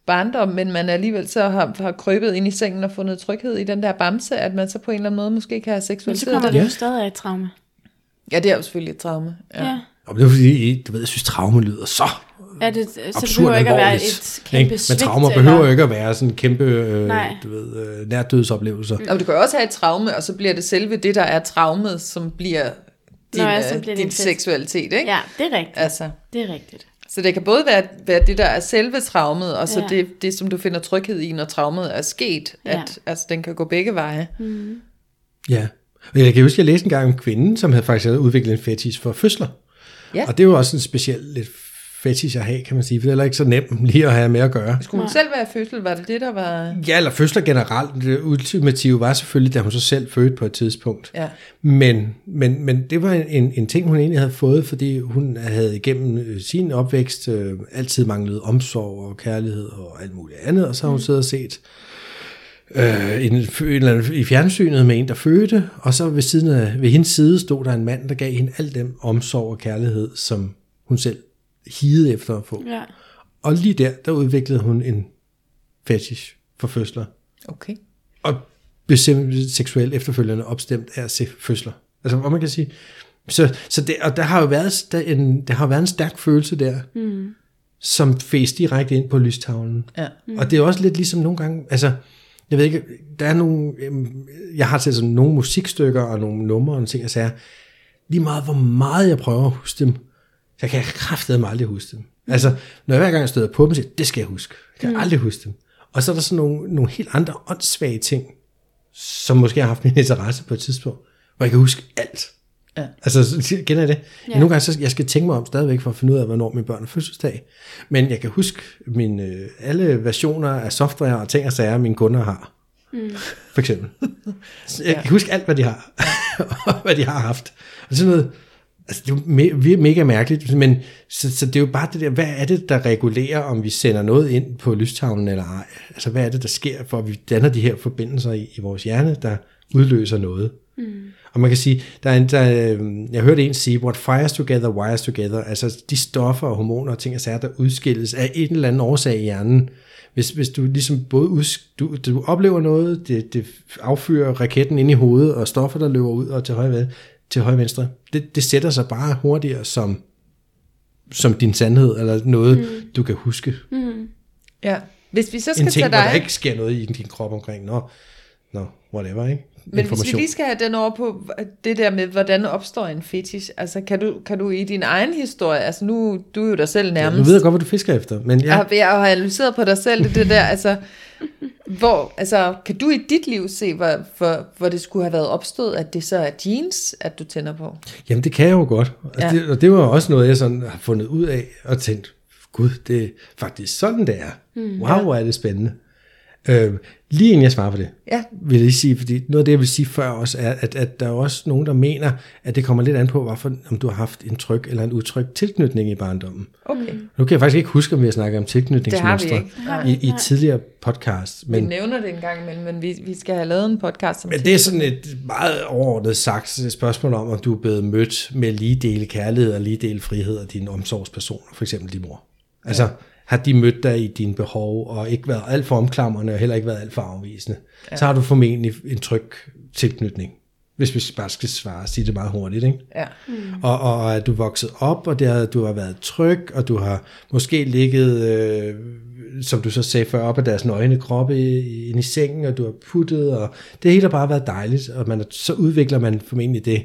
barndom, men man alligevel så har, har krøbet ind i sengen og fundet tryghed i den der bamse, at man så på en eller anden måde måske kan have Men så seksualiseret kommer det. det jo stadig af et traume. Ja, det er jo selvfølgelig et traume. Ja. Ja. Og det er fordi, du ved, jeg synes, traume lyder så Er det, så det absurd behøver ikke at være et kæmpe ikke? Men traumer eller- behøver jo ikke at være sådan kæmpe, øh, du ved, øh, nærdødsoplevelser. Og du kan også have et traume, og så bliver det selve det, der er traumet, som bliver din, Nå ja, øh, din fest. seksualitet. Ikke? Ja, det er rigtigt. Altså, Det er rigtigt. så det kan både være, være det, der er selve traumet, og så Ja. det, det, som du finder tryghed i, når traumet er sket. Ja. At, altså, den kan gå begge veje. Ja. Og jeg kan huske, at jeg læste en gang om kvinden, som havde faktisk udviklet en fetish for fødsler. Ja. Og det er jo også en speciel lidt fetish at have, kan man sige, for det er heller ikke så nemt lige at have med at gøre. Skulle hun Nej. selv være fødsel? Var det det, der var... Ja, eller fødsler generelt. Det ultimative var selvfølgelig, da hun så selv fødte på et tidspunkt. Ja. Men, men, men det var en, en ting, hun egentlig havde fået, fordi hun havde igennem øh, sin opvækst øh, altid manglet omsorg og kærlighed og alt muligt andet, og så har hun siddet og set øh, en, en eller anden, i fjernsynet med en, der fødte, og så ved, siden af, ved hendes side stod der en mand, der gav hende al den omsorg og kærlighed, som hun selv higede efter at få. Ja. Og lige der, der udviklede hun en fetish for fødsler, Okay. og blev simpelthen seksuelt efterfølgende opstemt af at se fødsler. Altså, hvor man kan sige, så, så det, og der har jo været, der, en, der har været en stærk følelse der, mm. som fæs direkte ind på lystavlen. Ja. Mm. Og det er også lidt ligesom nogle gange, altså, jeg ved ikke, der er nogle, øhm, jeg har til sådan nogle musikstykker og nogle numre og ting, jeg siger, lige meget hvor meget jeg prøver at huske dem, så kan jeg kraftedeme aldrig huske dem. Altså, når jeg hver gang jeg støder på dem, siger jeg, det skal jeg huske. Jeg kan mm. aldrig huske dem. Og så er der sådan nogle, nogle helt andre åndssvage ting, som måske har haft min interesse på et tidspunkt, hvor jeg kan huske alt. Ja. Altså, så kender jeg det? Ja. Ja. Nogle gange, så jeg skal tænke mig om stadigvæk for at finde ud af, hvornår min børn er fødselsdag. Men jeg kan huske mine, øh, alle versioner af software og ting og sager, mine kunder har. Mm. For eksempel. Så jeg Ja. kan huske alt, hvad de har. og hvad de har haft. Og sådan noget, altså det er jo me- mega mærkeligt, men så, så det er jo bare det der, hvad er det, der regulerer, om vi sender noget ind på lystavlen eller ej? Altså hvad er det, der sker, for at vi danner de her forbindelser i, i vores hjerne, der udløser noget? Mm. Og man kan sige, der er en, der, øh, jeg hørte en sige, what fires together, wires together, altså de stoffer og hormoner og ting og sager, der udskilles af en eller anden årsag i hjernen. Hvis, hvis du ligesom både us, du, du oplever noget, det, det affyrer raketten ind i hovedet, og stoffer, der løber ud og til højre, til højre venstre, det, det sætter sig bare hurtigere som, som din sandhed, eller noget, mm. du kan huske. ja. Hvis vi så En skal ting, tage hvor der dig... ikke sker noget i din krop omkring, nå, nå whatever, ikke? Men hvis vi lige skal have den over på det der med, hvordan opstår en fetish, altså kan du, kan du i din egen historie, altså nu du er jo dig selv Ja, nærmest, nu ved jeg godt, hvad du fisker efter, men ja, ja. jeg har analyseret på dig selv det, det der, altså, hvor, altså, kan du i dit liv se, hvor, hvor, hvor det skulle have været opstået, at det så er jeans, at du tænder på? jamen det kan jeg jo godt. Altså, Ja. ja. det, og det var også noget, jeg sådan har fundet ud af, og tænkt, gud, det er faktisk sådan, det er. Mm, wow, hvor er det spændende. Øh, lige inden jeg svarer på det, Ja. vil jeg lige sige, fordi noget af det, jeg vil sige før også, er, at, at der er også nogen, der mener, at det kommer lidt an på, hvorfor, om du har haft en tryg eller en utryg tilknytning i barndommen. Okay. Nu kan jeg faktisk ikke huske, om vi har snakket om tilknytningsmønstre i, i tidligere podcast, Men, vi nævner det en gang imellem, men vi, vi skal have lavet en podcast om men det er sådan et meget overordnet sagt spørgsmål om, om du er blevet mødt med lige dele kærlighed og lige dele frihed af dine omsorgspersoner, for eksempel din mor. Altså, har de mødt dig i dine behov, og ikke været alt for omklamrende, og heller ikke været alt for afvisende, ja. så har du formentlig en tryg tilknytning. Hvis vi bare skal svare sige det meget hurtigt, ikke? Ja. Og, og, og at du er vokset op, og det har, du har været tryg, og du har måske ligget, øh, som du så sagde før, op af deres nøgne kroppe i- inde i sengen, og du har puttet, og det hele har bare været dejligt, og man, så udvikler man formentlig det,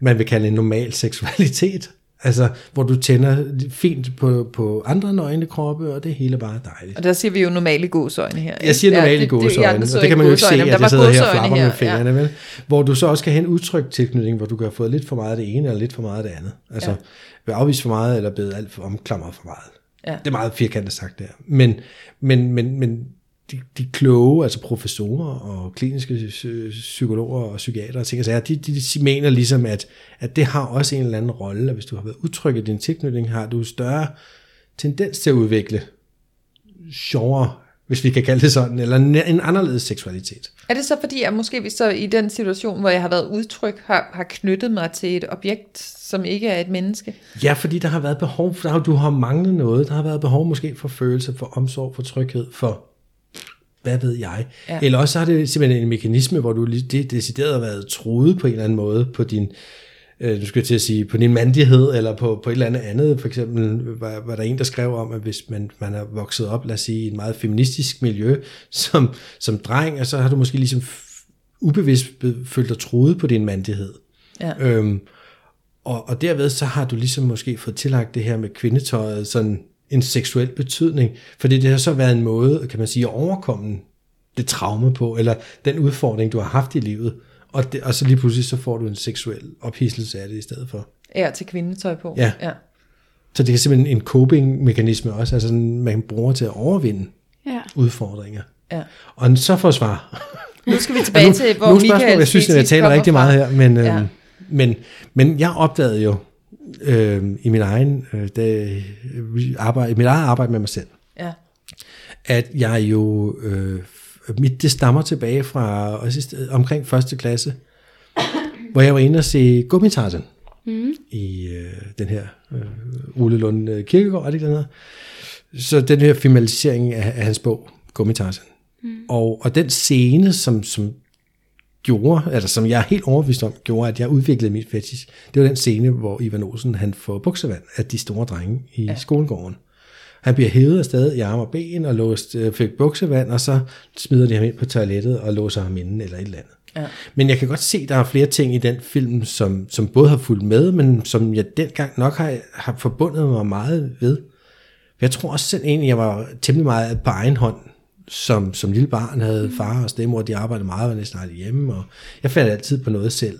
man vil kalde en normal seksualitet. Altså, hvor du tænder fint på, på andre nøgne kroppe, og det hele bare dejligt. Og der siger vi jo normale gåsøjne her. Jeg siger normalt i gåseøjne, og det kan man jo ikke se, at jeg sidder her og flapper med fingrene, vel? Hvor du så også kan have en udtrykt tilknytning, hvor du kan have fået lidt for meget af det ene, eller lidt for meget af det andet. Altså, Ja. ja. ved afvist for meget, eller blevet alt for omklamret for meget. Ja. Det er meget firkantet sagt der. Men, men, men, men de, de kloge, altså professorer og kliniske psy- psykologer og psykiater og ting og sager, de, de, de mener ligesom, at, at det har også en eller anden rolle, at hvis du har været utryg i din tilknytning, har du større tendens til at udvikle sjovere, hvis vi kan kalde det sådan, eller en, anderledes seksualitet. Er det så fordi, at måske hvis så i den situation, hvor jeg har været udtryk, har, har knyttet mig til et objekt, som ikke er et menneske? Ja, fordi der har været behov, for, der har, du har manglet noget. Der har været behov måske for følelse, for omsorg, for tryghed, for hvad ved jeg. Ja. Eller også har det simpelthen en mekanisme, hvor du det decideret har været troet på en eller anden måde på din, øh, nu skal jeg til at sige, på din mandighed, eller på, på et eller andet andet. For eksempel var, var der en, der skrev om, at hvis man, man er vokset op, lad os sige, i et meget feministisk miljø, som, som dreng, og så har du måske ligesom ubevidst be- følt dig troet på din mandighed. Ja. Øhm, og, og derved så har du ligesom måske fået tillagt det her med kvindetøjet sådan en seksuel betydning, fordi det har så været en måde, kan man sige, at overkomme det traume på, eller den udfordring, du har haft i livet, og, det, og så lige pludselig så får du en seksuel ophidselse af det i stedet for. Er til kvindetøj på? Ja. ja. Så det er simpelthen en coping-mekanisme også, altså sådan, man bruger til at overvinde Ja. udfordringer. ja. Og så for svar. Nu skal vi tilbage til, hvor nogle Michael spørgsmål, jeg synes, at jeg taler rigtig meget her, men, Ja. ja. men, men jeg opdagede jo øh, i min egen, øh, da, arbejde, mit eget arbejde med mig selv, Ja. at jeg jo, øh, mit, det stammer tilbage fra sted- omkring første klasse, hvor jeg var inde og se Gummitarsen mm. i øh, den her øh, Ole Lund øh, Kirkegård, er det ikke den hedder? Så den her filmatisering af, af hans bog, Gummitarsen. Mm. Og, og den scene, som, som gjorde, altså som jeg er helt overbevist om, gjorde, at jeg udviklede mit fetish, det var den scene, hvor Ivan Olsen, han får buksevand af de store drenge i ja. skolegården. Han bliver hævet afsted i arme og ben og låst, øh, fik buksevand, og så smider de ham ind på toilettet og låser ham inde eller et eller andet. Ja. Men jeg kan godt se, at der er flere ting i den film, som, som både har fulgt med, men som jeg dengang nok har, har forbundet mig meget ved. Jeg tror også selv egentlig, jeg var temmelig meget på egen hånd, som, som lille barn havde far og stemmor, de arbejdede meget, var næsten aldrig hjemme, og jeg fandt altid på noget selv.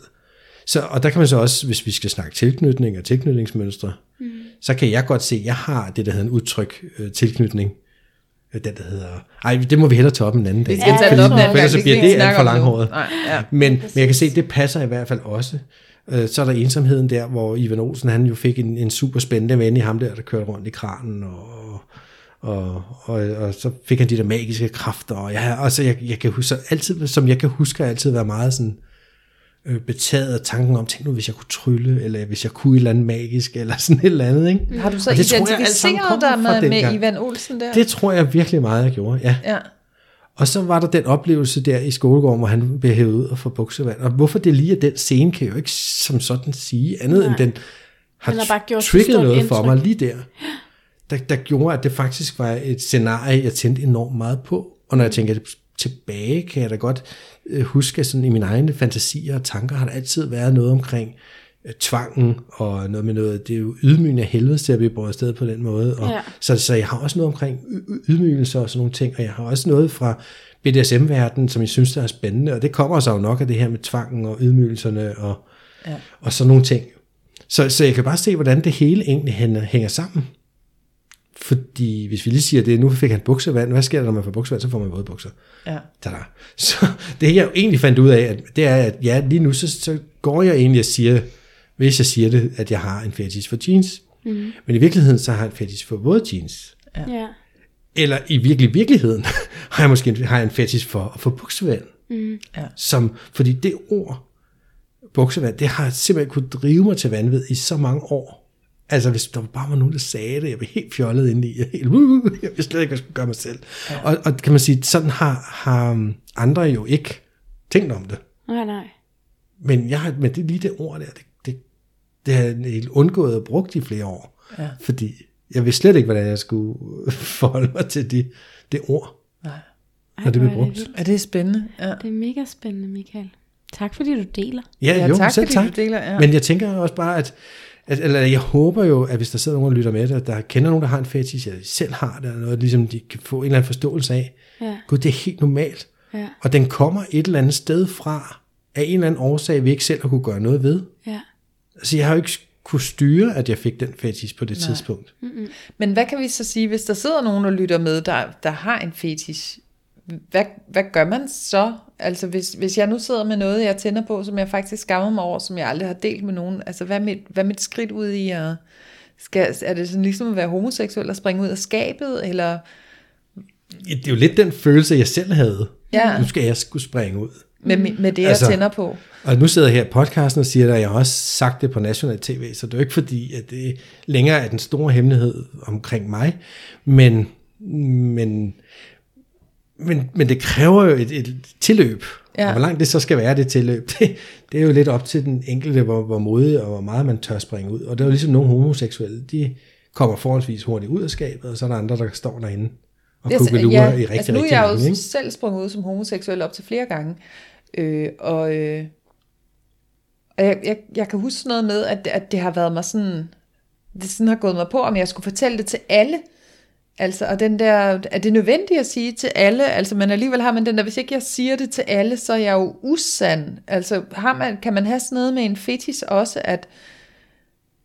Så, og der kan man så også, hvis vi skal snakke tilknytning og tilknytningsmønstre, mm. så kan jeg godt se, at jeg har det, der hedder en utryg øh, tilknytning. Øh, Den, der hedder... Ej, det må vi hellere tage op en anden dag. Vi skal tage det op en anden gang. så bliver det alt for langhåret. Nej, ja. Men, men jeg kan se, at det passer i hvert fald også. Øh, Så er der ensomheden der, hvor Ivan Olsen, han jo fik en, en super spændende ven i ham der, der kørte rundt i kranen, og, og, og, og så fik han de der magiske kræfter, og, ja, og så jeg, jeg kan huske, så altid, som jeg kan huske, har jeg altid været meget sådan, øh, betaget af tanken om, tænk nu, hvis jeg kunne trylle, eller hvis jeg kunne et eller andet magisk, eller sådan et eller andet, ikke? Har du så jeg identificeret dig med, med. Ivan Olsen der? Det tror jeg virkelig meget, jeg gjorde, ja. Ja. Og så var der den oplevelse der i skolegården, hvor han blev hævet ud og få buksevand. Og hvorfor det lige er den scene, kan jeg jo ikke som sådan sige, andet Nej. end den har, har bare gjort trigget noget for indtryk. mig lige der. Der. Der gjorde, at det faktisk var et scenarie, jeg tændte enormt meget på. Og når jeg tænker tilbage, kan jeg da godt øh, huske, at sådan i mine egne fantasier og tanker har der altid været noget omkring øh, tvangen og noget med noget, det er jo ydmygende af helvede til at blive båret afsted på den måde. Og, Ja. så, så jeg har også noget omkring ydmygelser og sådan nogle ting, og jeg har også noget fra BDSM-verdenen, som jeg synes, der er spændende, og det kommer så jo nok af det her med tvangen og ydmygelserne og, Ja. og sådan nogle ting. Så, så jeg kan bare se, hvordan det hele egentlig hænger, hænger sammen. Fordi hvis vi lige siger det, nu fik han buksevand, hvad sker der, når man får buksevand, så får man våde bukser. Ja. Tada. Så det jeg jo egentlig fandt ud af, at det er, at ja, lige nu, så, så går jeg egentlig og siger, hvis jeg siger det, at jeg har en fetish for jeans. Mm. Men i virkeligheden, så har jeg en fetish for våde jeans. Ja. Eller i virkelig virkeligheden har jeg måske en, har jeg en fetish for at få buksevand. Mm. Ja. Som, fordi det ord, buksevand, det har simpelthen kunne drive mig til vanvid i så mange år. Altså hvis der bare var nogen, der sagde det, jeg blev helt fjollet ind i, jeg, helt, uh, jeg vidste slet ikke, hvad jeg skulle gøre mig selv. Ja. Og, og kan man sige, sådan har, har andre jo ikke tænkt om det. Nej, nej. Men, jeg har, men det lige det ord der, det, det, det har jeg helt undgået at bruge i flere år. Ja. Fordi jeg vidste slet ikke, hvordan jeg skulle forholde mig til det, det ord, Nej. Ej, når det blev er brugt. vildt. Er det spændende? Ja. Det er mega spændende, Michael. Tak fordi du deler. Ja, Ja, jo, tak, selv fordi tak. du deler, ja. Men jeg tænker også bare, at, at eller jeg håber jo, at hvis der sidder nogen og lytter med, at der kender nogen, der har en fetish, eller selv har det, eller noget, ligesom de kan få en eller anden forståelse af. Ja. Gud, det er helt normalt. Ja. Og den kommer et eller andet sted fra, af en eller anden årsag, vi ikke selv har kunne gøre noget ved. Ja. Altså, jeg har jo ikke kunne styre, at jeg fik den fetish på det Nej. tidspunkt. Men hvad kan vi så sige, hvis der sidder nogen og lytter med, der, der har en fetish? Hvad, hvad gør man så? Altså hvis, hvis jeg nu sidder med noget, jeg tænder på, som jeg faktisk skammer mig over, som jeg aldrig har delt med nogen, altså hvad er mit, hvad er mit skridt ud i at... Skal, er det sådan ligesom at være homoseksuel og springe ud af skabet, eller... Det er jo lidt den følelse, jeg selv havde. Ja. Nu skal jeg skulle springe ud. Med, med det, jeg Altså- tænder på? Og nu sidder jeg her i podcasten og siger, at jeg har også sagt det på national tv, så det er jo ikke fordi, at det længere er den store hemmelighed omkring mig, men, men, men, men det kræver jo et, et tilløb. Ja. Og hvor langt det så skal være, det tilløb, det, det er jo lidt op til den enkelte, hvor, hvor modig og hvor meget man tør springe ud. Og det er jo ligesom nogle homoseksuelle, de kommer forholdsvis hurtigt ud af skabet, og så er der andre, der står derinde og Det kukkelurer ja, i rigtig, altså nu er jeg jo mange. Ikke? selv sprunget ud som homoseksuel op til flere gange. Øh, og øh, og jeg, jeg, jeg kan huske noget med, at, at det har været mig sådan, det sådan har gået mig på, om jeg skulle fortælle det til alle. Altså, og den der, er det nødvendigt at sige til alle? Altså, men alligevel har man den der, hvis ikke jeg siger det til alle, så er jeg jo usand. Altså, har man, kan man have sådan noget med en fetis også, at,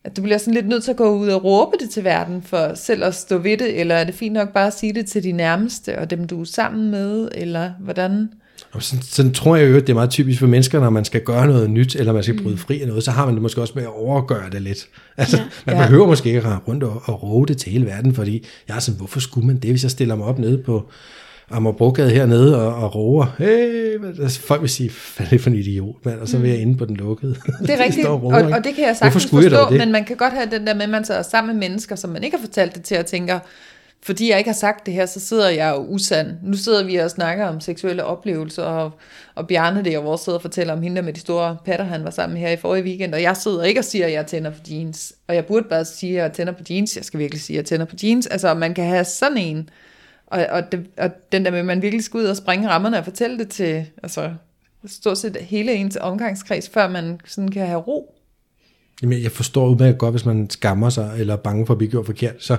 at du bliver sådan lidt nødt til at gå ud og råbe det til verden, for selv at stå ved det, eller er det fint nok bare at sige det til de nærmeste, og dem du er sammen med, eller hvordan? Og sådan, sådan tror jeg jo, at det er meget typisk for mennesker, når man skal gøre noget nyt, eller man skal bryde fri af noget, så har man det måske også med at overgøre det lidt. Altså, ja. man Ja. behøver måske ikke at rundt og, og råbe det til hele verden, fordi jeg er sådan, hvorfor skulle man det, hvis jeg stiller mig op nede på Amagerbrogade hernede og, og råber, hey, altså, folk vil sige, hvad er det for en idiot, mand? og så vil jeg inde på den lukkede. Det er rigtigt, og, råber, ikke? og det kan jeg sagtens jeg forstå, det? men man kan godt have den der med, at man så er sammen med mennesker, som man ikke har fortalt det til, og tænker, fordi jeg ikke har sagt det her, så sidder jeg jo usand. Nu sidder vi og snakker om seksuelle oplevelser, og, og Bjarne det, og vores sidder og fortæller om hende der med de store patter, han var sammen med her i forrige weekend, og jeg sidder ikke og siger, at jeg tænder på jeans, og jeg burde bare sige, at jeg tænder på jeans, jeg skal virkelig sige, at jeg tænder på jeans, altså man kan have sådan en, og, og, det, og den der med, at man virkelig skal ud og springe rammerne og fortælle det til, altså stort set hele ens omgangskreds, før man sådan kan have ro. Jamen, jeg forstår udmærket godt, hvis man skammer sig, eller er bange for at blive gjort forkert, så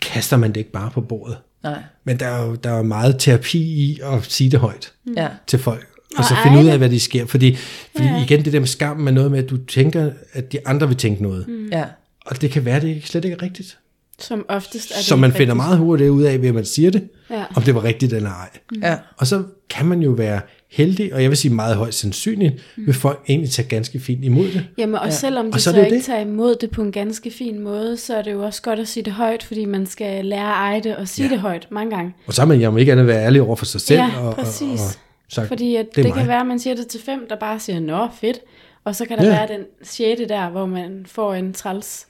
kaster man det ikke bare på bordet. Nej. Men der er jo der er meget terapi i at sige det højt. Ja. til folk, og, Og så finde ud af, hvad de sker. Fordi, fordi Ja. igen, det der med skam er noget med, at du tænker, at de andre vil tænke noget. Mm. Ja. Og det kan være, det ikke- slet ikke er rigtigt. Som oftest er det Så man finder rigtigt. meget hurtigt ud af, ved at man siger det, Ja. om det var rigtigt eller ej. Ja. Og så kan man jo være heldig, og jeg vil sige meget højst sandsynligt, vil folk egentlig tage ganske fint imod det. Jamen, og ja. selvom de Og så så, det ikke det. tager imod det på en ganske fin måde, så er det jo også godt at sige det højt, fordi man skal lære at eje det og sige ja. det højt mange gange. Og så er man jo ikke andet være ærlig over for sig selv. Ja, og, præcis. Og, og, sagt, Fordi at det det, kan være, at man siger det til fem, der bare siger, nå fedt, og så kan der Ja. ja. være den sjette der, hvor man får en træls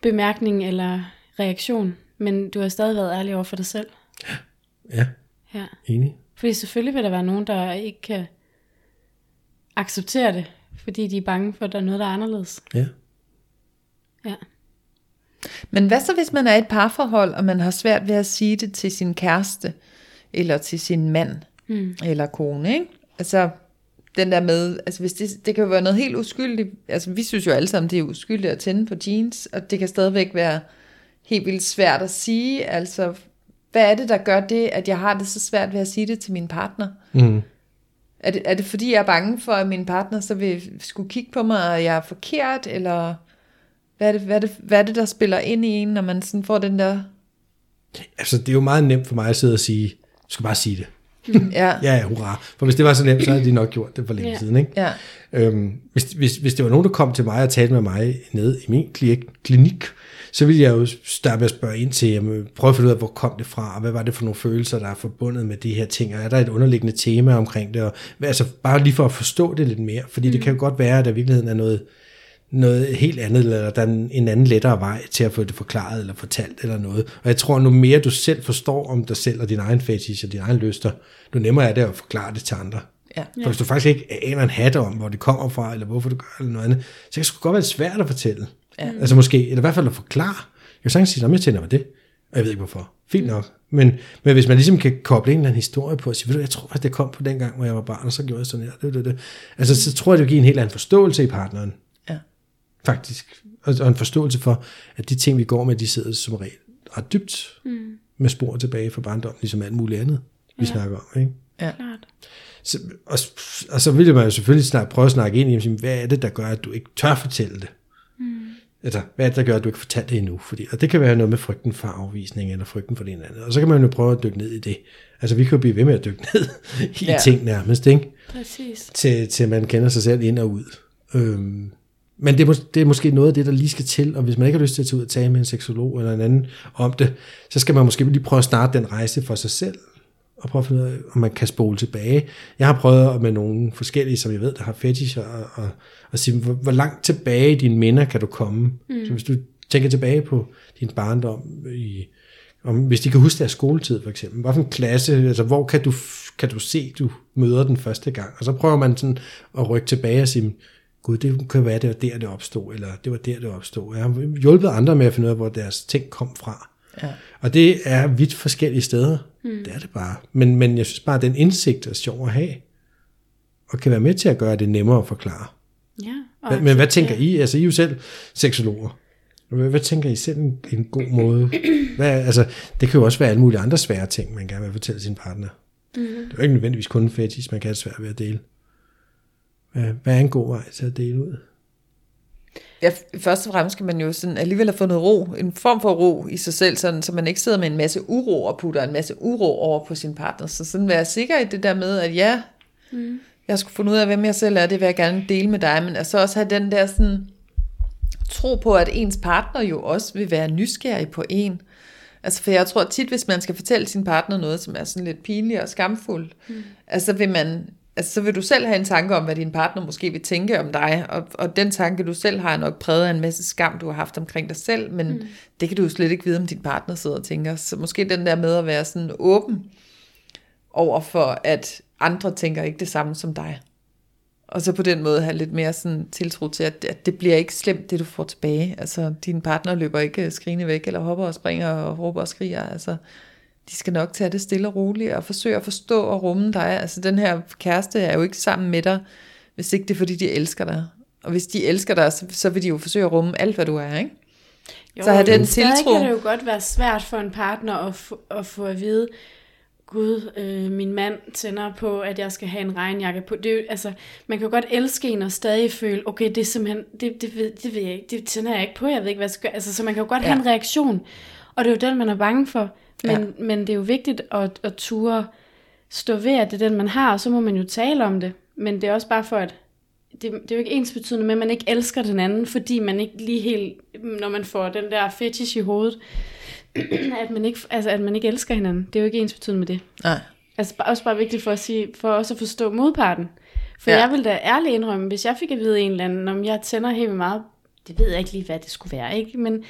bemærkning eller reaktion, men du har stadig været ærlig over for dig selv. Ja, Ja. enig. Fordi selvfølgelig vil der være nogen, der ikke kan acceptere det, fordi de er bange for, at der er noget, der er anderledes. Ja. Ja. Men hvad så, hvis man er i et parforhold, og man har svært ved at sige det til sin kæreste, eller til sin mand, mm. eller kone, ikke? Altså, den der med, altså hvis det, det kan jo være noget helt uskyldigt, altså vi synes jo alle sammen, det er uskyldigt at tænde på jeans, og det kan stadigvæk være helt vildt svært at sige, altså, hvad er det, der gør det, at jeg har det så svært ved at sige det til min partner? Mm. Er det, er det fordi, jeg er bange for, at min partner så vil skulle kigge på mig, og jeg er forkert, eller Hvad er, det, hvad, er det, hvad er det, der spiller ind i en, når man sådan får den der... Altså, det er jo meget nemt for mig at sidde og sige, du skal bare sige det. Ja, Ja, hurra. For hvis det var så nemt, så havde de nok gjort det for længe Ja. siden, ikke? ja, Øhm, hvis, hvis, hvis det var nogen, der kom til mig og talte med mig nede i min kli- klinik, så ville jeg jo starte med at spørge ind til, jamen, prøve at finde ud af, hvor kom det fra, og hvad var det for nogle følelser, der er forbundet med de her ting, og er der et underliggende tema omkring det, og altså bare lige for at forstå det lidt mere, fordi mm. det kan jo godt være, at der i virkeligheden er noget, noget helt andet, eller der er en en anden lettere vej til at få det forklaret eller fortalt eller noget. Og jeg tror, nu mere du selv forstår om dig selv og din egen fetish og dine egne lyster, nu nemmere er det at forklare det til andre. ja. For hvis du faktisk ikke aner en hat om, hvor det kommer fra, eller hvorfor du gør, eller noget andet, så kan det sgu godt være svært at fortælle. Ja. Altså måske, eller i hvert fald at forklare. Jeg kan sagtens sige, at jeg tænder mig det, og jeg ved ikke hvorfor. Fint nok. Men, men hvis man ligesom kan koble en eller anden historie på, og sige, ved du, jeg tror faktisk, det kom på den gang, hvor jeg var barn, og så gjorde jeg sådan her. Det, det, det. Altså, så tror jeg, det vil give en helt anden forståelse i partneren. Ja. Faktisk. Og, og en forståelse for, at de ting, vi går med, de sidder som regel ret dybt mm. med spor tilbage fra barndommen, ligesom alt muligt andet, vi ja. snakker om. Ikke? Klart. Så, og, og så ville man jo selvfølgelig snart prøve at snakke ind i, hvad er det, der gør, at du ikke tør fortælle det? Mm. Altså, hvad er det, der gør, at du ikke fortæller det endnu? Fordi, og det kan være noget med frygten for afvisning, eller frygten for det ene eller andet. Og så kan man jo prøve at dykke ned i det. Altså, vi kan jo blive ved med at dykke ned i Ja. ja. ting nærmest, ikke? Præcis. Til, til man kender sig selv ind og ud. Øhm, men det er, det er måske noget af det, der lige skal til, og hvis man ikke har lyst til at tage ud og tale med en seksolog eller en anden om det, så skal man måske lige prøve at starte den rejse for sig selv, og prøve at finde ud af, om man kan spole tilbage. Jeg har prøvet med nogle forskellige, som jeg ved, der har fetish, og, og, og sige, hvor, hvor langt tilbage i dine minder kan du komme? Mm. Så hvis du tænker tilbage på din barndom, i, om, hvis de kan huske deres skoletid for eksempel, hvad for en klasse, altså hvor kan du, kan du se, du møder den første gang? Og så prøver man sådan at rykke tilbage og sige, gud, det kan være, det var der, det opstod, eller det var der, det opstod. Jeg har hjulpet andre med at finde ud af, hvor deres ting kom fra. Ja. Og det er vidt forskellige steder. Mm. Det er det bare. Men, men jeg synes bare, at den indsigt er sjov at have. Og kan være med til at gøre det nemmere at forklare. Ja. og Men, men hvad tænker I? Altså, I er jo selv seksologer. Hvad, hvad tænker I selv en, en god måde? Hvad, altså, det kan jo også være alle mulige andre svære ting, man gerne vil fortælle sin partner. Mm. Det er jo ikke nødvendigvis kun en fetish, man kan have svært ved at dele. Hvad, hvad er en god vej til at dele ud? Ja, først og fremmest skal man jo sådan alligevel have fundet ro, en form for ro i sig selv, sådan, så man ikke sidder med en masse uro og putter en masse uro over på sin partner. Så sådan være sikker i det der med, at ja, mm. jeg skulle finde ud af, hvem jeg selv er, det vil jeg gerne dele med dig, men altså også have den der sådan tro på, at ens partner jo også vil være nysgerrig på en. Altså, for jeg tror tit, hvis man skal fortælle sin partner noget, som er sådan lidt pinligt og skamfuldt, mm. altså vil man, altså så vil du selv have en tanke om, hvad din partner måske vil tænke om dig, og, og den tanke, du selv har, er nok præget af en masse skam, du har haft omkring dig selv, men mm. det kan du jo slet ikke vide, om din partner sidder og tænker. Så måske den der med at være sådan åben over for, at andre tænker ikke det samme som dig. Og så på den måde have lidt mere sådan tiltro til, at, at det bliver ikke slemt, det du får tilbage. Altså, din partner løber ikke skrigende væk, eller hopper og springer og råber og skriger. Altså, de skal nok tage det stille og roligt, og forsøge at forstå og rumme dig. Altså, den her kæreste er jo ikke sammen med dig, hvis ikke det er, fordi de elsker dig. Og hvis de elsker dig, så, så vil de jo forsøge at rumme alt, hvad du er, ikke? Jo, Så have den tiltro. kan det jo godt være svært for en partner at, få, at få at vide, Gud, øh, min mand tænder på, at jeg skal have en regnjakke på. Det er jo, altså, man kan jo godt elske en og stadig føle, okay, det er simpelthen, det, det, ved, det ved jeg ikke, det tænder jeg ikke på, jeg ved ikke, hvad jeg skal gøre. Altså, så man kan jo godt ja. have en reaktion, og det er jo den, man er bange for. Men, ja. men det er jo vigtigt at, at ture stå ved, at det er den, man har, og så må man jo tale om det. Men det er også bare for, at det, det er jo ikke ens betydende med, at man ikke elsker den anden, fordi man ikke lige helt, når man får den der fetish i hovedet, at man ikke, altså, at man ikke elsker hinanden. Det er jo ikke ens betydende med det. Nej. Altså også bare vigtigt for at sige, for også at forstå modparten. For Ja. jeg vil da ærligt indrømme, hvis jeg fik at vide en eller anden, om jeg tænder helt meget, det ved jeg ikke lige, hvad det skulle være, ikke? Men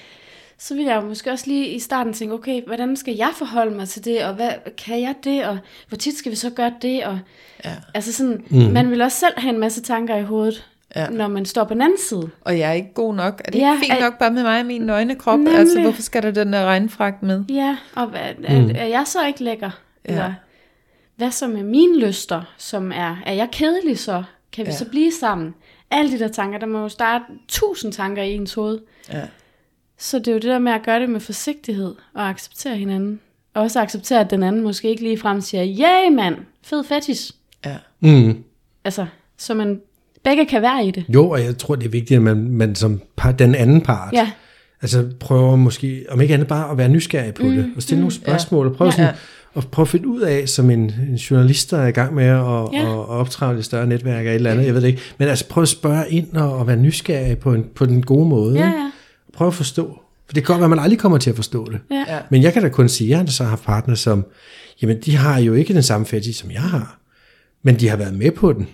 så vil jeg jo måske også lige i starten tænke, okay, hvordan skal jeg forholde mig til det, og hvad, kan jeg det, og hvor tit skal vi så gøre det, og Ja. altså sådan, mm. man vil også selv have en masse tanker i hovedet, Ja. når man står på den anden side. Og jeg er ikke god nok. Er det Ja, ikke fint er- nok bare med mig og min nøgne krop? Nemlig. Altså, hvorfor skal der den der regnfragt med? Ja, og hvad, er, mm. er jeg så ikke lækker? Ja. Eller hvad så med mine lyster, som er, er jeg kedelig så? Kan vi Ja. så blive sammen? Alle de der tanker, der må jo starte tusind tanker i ens hoved. Ja. Så det er jo det der med at gøre det med forsigtighed og acceptere hinanden. Og også acceptere, at den anden måske ikke lige frem siger, ja yeah, mand, fed fetish. Ja. Mm. Altså, så man Begge kan være i det. Jo, og jeg tror, det er vigtigt, at man, man som par, den anden part, Ja. altså prøver måske, om ikke andet bare at være nysgerrig på mm, det, og stille mm, nogle spørgsmål, og prøve, Ja. sådan, og prøve at finde ud af, som en, en journalist, der er i gang med at, Ja. ja. at, at optræde et større netværk af et eller andet, jeg ved det ikke, men altså prøve at spørge ind og, og være nysgerrig på, en, på den gode måde. Ja, ja. Prøv at forstå. For det kan godt være, at man aldrig kommer til at forstå det. Ja. Men jeg kan da kun sige, at jeg har så haft partner, som, jamen de har jo ikke den samme fetish, som jeg har. Men de har været med på den.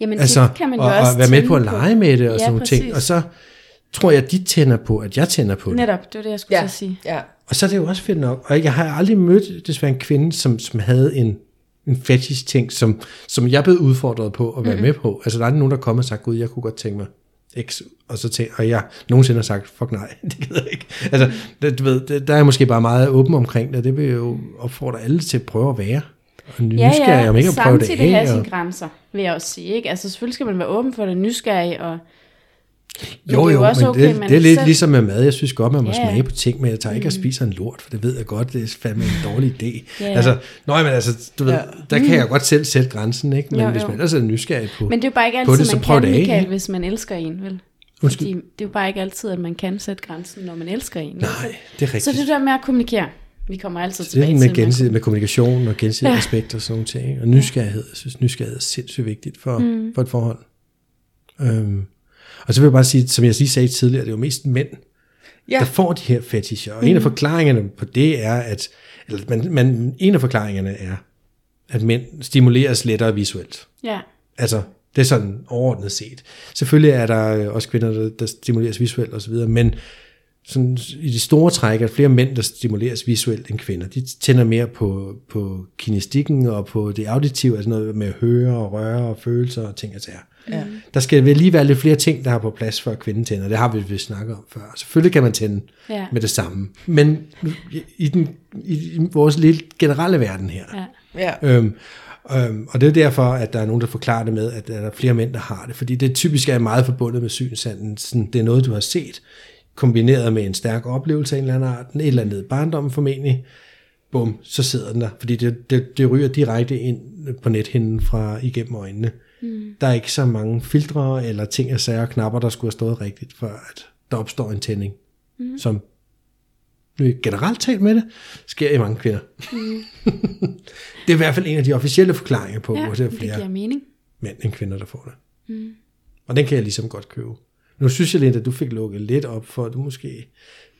Jamen, Altså, det kan man jo og, også og være med på at lege med det og Ja, sådan nogle ting. Og så tror jeg, at de tænder på, at jeg tænder på det. Netop, det var det, jeg skulle Ja, sige. ja. Og så er det jo også fedt nok. Og jeg har aldrig mødt desværre en kvinde, som, som havde en, en fetish ting, som, som jeg blev udfordret på at være mm-hmm. med på. Altså der er aldrig nogen, der kommer og sagt, gud, jeg kunne godt tænke mig X, og så tænk, og jeg nogensinde har sagt, fuck nej, det gider jeg ikke. Altså, det, du ved, det, der er jeg måske bare meget åben omkring det, og det vil jo opfordre alle til at prøve at være. Og Ja, ja, om ikke at prøve det samtidig have af. sine Og, grænser, vil jeg også sige. Ikke? Altså selvfølgelig skal man være åben for det, nysgerrig, og men jo, det er jo, jo også men okay, det, det er lidt selv- ligesom med mad. Jeg synes godt, man må. Mm. smage på ting, men jeg tager ikke og spiser en lort, for det ved jeg godt, det er fandme en dårlig idé. Ja. Altså, nøj, men altså, du ved, Ja. der kan jeg godt selv sætte grænsen, ikke? Men Jo, hvis jo. man ellers er nysgerrig på... Men det er jo bare ikke altid, det, man kan, det af, Michael, hvis man elsker en, vel? Undskyld. Fordi det er jo bare ikke altid, at man kan sætte grænsen, når man elsker en. vel? Nej, det er rigtigt. Så det der med at kommunikere, vi kommer altid det er tilbage med, til. gensidig, med kommunikation og gensidig Ja. respekt og sådan nogle ting. ikke? Og nysgerrighed, jeg synes, nysgerrighed er sindssygt vigtigt for, mm. for et forhold. Øhm. Og så vil jeg bare sige, som jeg lige sagde tidligere, det er jo mest mænd, Ja. der får de her fetischer. Og en af forklaringerne på det er, at eller man, man, en af forklaringerne er, at mænd stimuleres lettere visuelt. Ja, Altså, det er sådan overordnet set. Selvfølgelig er der også kvinder, der, der stimuleres visuelt osv., men sådan, i de store træk er flere mænd, der stimuleres visuelt end kvinder. De tænder mere på, på kinestikken og på det auditive, altså noget med at høre og røre og følelser og ting og sager. Ja. Der skal vel lige være lidt flere ting, der har på plads for at kvinden tænder. Det har vi vist snakket om før. Selvfølgelig kan man tænde Ja. med det samme. Men i, den, i, i vores lille generelle verden her, ja. Ja. Øhm, øhm, og det er derfor, at der er nogen, der forklarer det med, at der er flere mænd, der har det. Fordi det typisk er meget forbundet med synsanden. Sådan, det er noget, du har set, kombineret med en stærk oplevelse af en eller anden art, et eller andet i barndommen formentlig. Bum, så sidder den der. Fordi det, det, det ryger direkte ind på nethinden fra igennem øjnene. Mm. Der er ikke så mange filtre eller ting og sager og knapper, der skulle have stået rigtigt, før at der opstår en tænding, mm. som nu generelt talt med det, sker i mange kvinder. det er i hvert fald en af de officielle forklaringer på, ja hvor det er det flere giver mening. mænd end kvinder, der får det. Mm. Og den kan jeg ligesom godt købe. Nu synes jeg lidt, at du fik lukket lidt op for, at du måske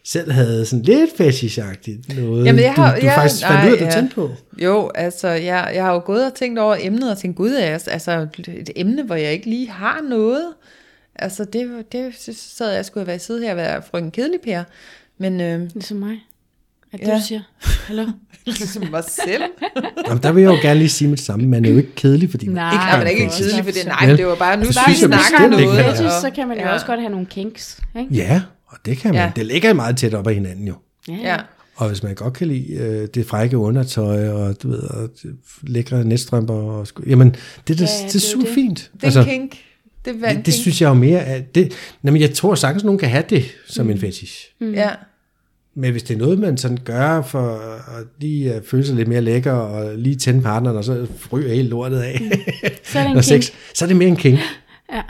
selv havde sådan lidt fetishagtigt noget, Jamen, jeg har- du, du jeg- faktisk fandt nej, ud af, at du ja. tændte på. Jo, altså, jeg, jeg har jo gået og tænkt over emnet, og tænkt, gud, er altså et emne, hvor jeg ikke lige har noget. Altså, det, det så sad jeg skulle have været siddet her og være frøken kedelig, Per. Men øh, Ligesom mig. Er det, Ja. du siger? Hallo? ligesom mig selv. Jamen, der vil jeg jo gerne lige sige mit samme. Man er jo ikke kedelig, fordi man Nej. ikke Nej, har men en ikke kedelig for det. Nej, det var bare, nu Det vi synes jeg snakke om bestemt ikke, noget. man er. Fetish, og- så kan man jo ja. også godt have nogle kinks. Ikke? Ja, og det kan man. Ja. Det ligger meget tæt op ad hinanden jo. Ja. Og hvis man godt kan lide øh, det frække undertøj, og du ved, og det lækre netstrømper, og sku, jamen, det, det, Ja, det er det er super det. fint. Det er en kink. Det er det, det kink. synes jeg jo mere, at det, jamen, jeg tror sagtens, nogen kan have det som mm. en fetish. Ja. Men hvis det er noget, man sådan gør for at lige uh, føle sig lidt mere lækker, og lige tænde partneren, og så ryger hele lortet af, Så er det en kink. sex, så er det mere en king. Ja.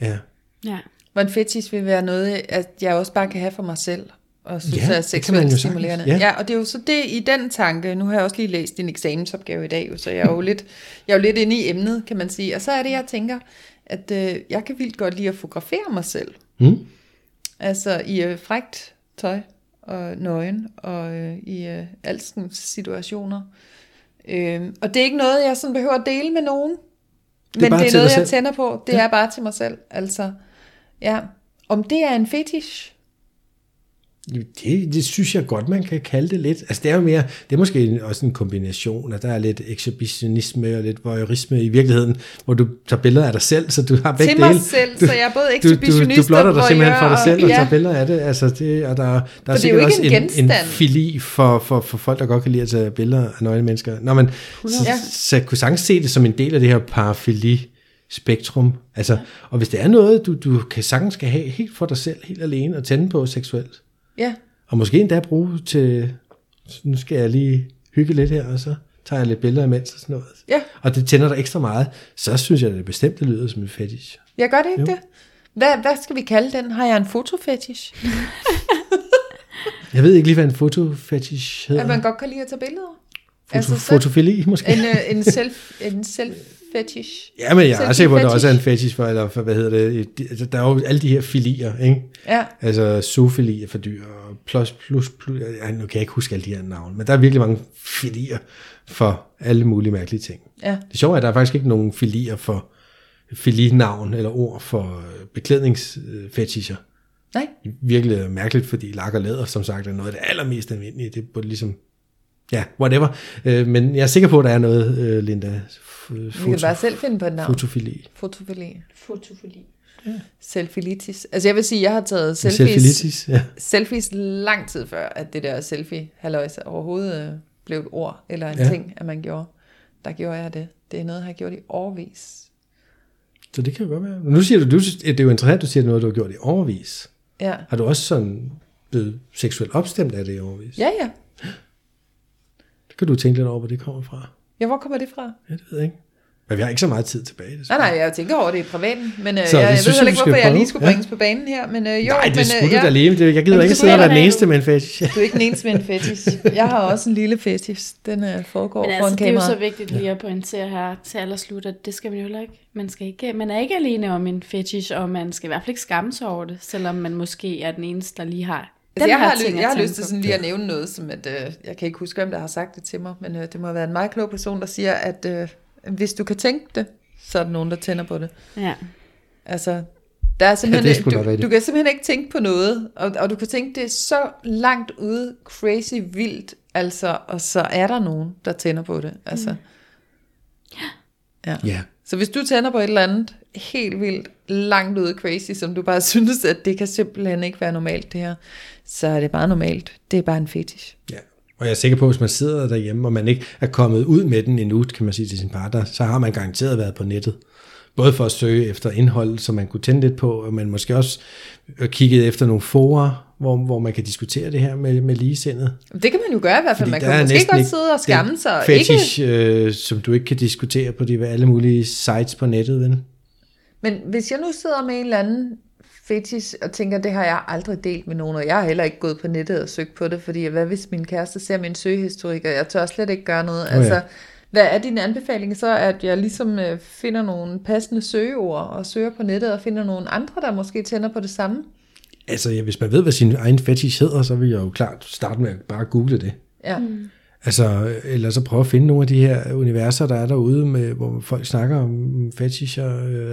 Ja. ja. Hvor en fetish vil være noget, at jeg også bare kan have for mig selv, og synes, Ja, er det seksuelt stimulerende. Ja. Ja. og det er jo så det i den tanke, nu har jeg også lige læst din eksamensopgave i dag, så jeg er jo lidt, jeg er jo lidt inde i emnet, kan man sige. Og så er det, jeg tænker, at øh, jeg kan vildt godt lide at fotografere mig selv. Mm. Altså i øh, frægt tøj og nøgen og øh, i øh, alskens situationer. Øh, og det er ikke noget, jeg sådan behøver at dele med nogen. er men det er noget, jeg selv. tænder på. Det ja. er bare til mig selv. Altså, ja. Om det er en fetish? Det, det synes jeg godt, man kan kalde det lidt. Altså det er jo mere, det er måske også en kombination, at der er lidt exhibitionisme og lidt voyeurisme i virkeligheden, hvor du tager billeder af dig selv, så du har begge Til mig dele. selv, du, så jeg er både du, du, exhibitionist du blotter dig og simpelthen for dig selv og ja. tager billeder af det. Altså det, og der, der er det er jo sikkert ikke også en en, en genstand. fili for, for, for folk, der godt kan lide at tage billeder af nøgne mennesker. Nå, men så, Ja. så jeg kunne sagtens se det som en del af det her parafili spektrum. Altså, og hvis det er noget, du, du kan sagtens skal have helt for dig selv, helt alene, og tænde på seksuelt, Ja, og måske endda bruge til, nu skal jeg lige hygge lidt her, og så tager jeg lidt billeder imens og sådan noget. Ja. Og det tænder dig ekstra meget, så synes jeg, at det bestemt det lyder som en fetish. Jeg gør det ikke Jo. det? Hvad, hvad skal vi kalde den? Har jeg en fotofetish? Jeg ved ikke lige, hvad en fotofetish hedder. At man godt kan lide at tage billeder? Foto, altså, så- fotofili måske? En, øh, en self, en self fetish. Ja, men jeg er Selfie sikker på, at der også er en fetish for, eller for, hvad hedder det, de- altså, der er jo alle de her filier, ikke? Ja, Altså zoofilier for dyr, og plus, plus, plus, ja, nu kan jeg ikke huske alle de her navne, men der er virkelig mange filier for alle mulige mærkelige ting. ja. Det sjove er, at der er faktisk ikke nogen filier for filinavn eller ord for beklædningsfetischer. Nej, Virkelig mærkeligt, fordi lak og læder, som sagt, er noget af det allermest almindelige. Det burde ligesom, ja, whatever. Øh, Men jeg er sikker på, at der er noget, øh, Linda, f- vi kan foto, bare selv finde på et navn. fotofili. Fotofili. Fotofili. Selfilitis. Altså jeg vil sige, jeg har taget selfies, Selfilitis, ja. selfies lang tid før, at det der selfie halløjse overhovedet øh, blev et ord eller en Ja. ja. ting, at man gjorde. Der gjorde jeg det. Det er noget, jeg har gjort i årvis. Så det kan jo godt være. Men nu siger du, du det er jo interessant, du siger noget, du har gjort i overvis. Ja, Har du også sådan blevet seksuelt opstemt af det i overvis? ja, ja. Det kan du tænke lidt over, hvor det kommer fra. Ja, hvor kommer det fra? Ja, det ved jeg ikke. Men vi har ikke så meget tid tilbage. Nej, nej, jeg tænker over det i privaten, men øh, Så jeg, jeg synes ved heller ikke, hvorfor jeg lige skulle Ja. bringes på banen her, men øh, jo, Nej, det men, skulle øh, du ja. da leve. Det- Jeg gider ikke sidde og være den eneste med en fetish. Du er ikke den eneste med en fetish. Jeg har også en lille fetish. Den øh, foregår Men foran altså, det er jo kamera. så vigtigt lige at pointere her til allerslut, at det skal man jo heller ikke. Man, skal ikke, man er ikke alene om en fetish, og man skal i hvert fald ikke skamme sig over det, selvom man måske er den eneste, der lige har Altså, jeg har, ting jeg har lyst til sådan lige at nævne noget, som at, øh, jeg kan ikke huske, hvem der har sagt det til mig, men øh, det må have været en meget klog person, der siger, at øh, hvis du kan tænke det, så er der nogen, der tænder på det. Ja. Altså, der er simpelthen, Ja, det er du, du kan simpelthen ikke tænke på noget, og, og du kan tænke det så langt ude, crazy vildt, altså, og så er der nogen, der tænder på det. Altså. Mm. Ja. Ja. Så hvis du tænder på et eller andet helt vildt, langt ude crazy, som du bare synes, at det kan simpelthen ikke være normalt det her, så er det bare normalt. Det er bare en fetish. ja. Og jeg er sikker på, at hvis man sidder derhjemme, og man ikke er kommet ud med den endnu, kan man sige til sin partner, så har man garanteret været på nettet. Både for at søge efter indhold, som man kunne tænde lidt på, og man måske også øh, kigget efter nogle forer, hvor, hvor man kan diskutere det her med, med ligesindet. Det kan man jo gøre i hvert fald. Man der kan måske godt sidde og skamme sig. og Ikke, Fetish, øh, som du ikke kan diskutere på de alle mulige sites på nettet, vel? Men hvis jeg nu sidder med en eller anden fetish og tænker, det har jeg aldrig delt med nogen, og jeg har heller ikke gået på nettet og søgt på det, fordi hvad hvis min kæreste ser min søgehistorik, og jeg tør slet ikke gøre noget. ja. Altså, hvad er din anbefaling så, at jeg ligesom øh, finder nogle passende søgeord og søger på nettet og finder nogle andre, der måske tænder på det samme? Altså, ja, hvis man ved, hvad sin egen fetish hedder, så vil jeg jo klart starte med at bare google det. Ja. Mm. Altså, eller så prøve at finde nogle af de her universer, der er derude, med, hvor folk snakker om fetisher.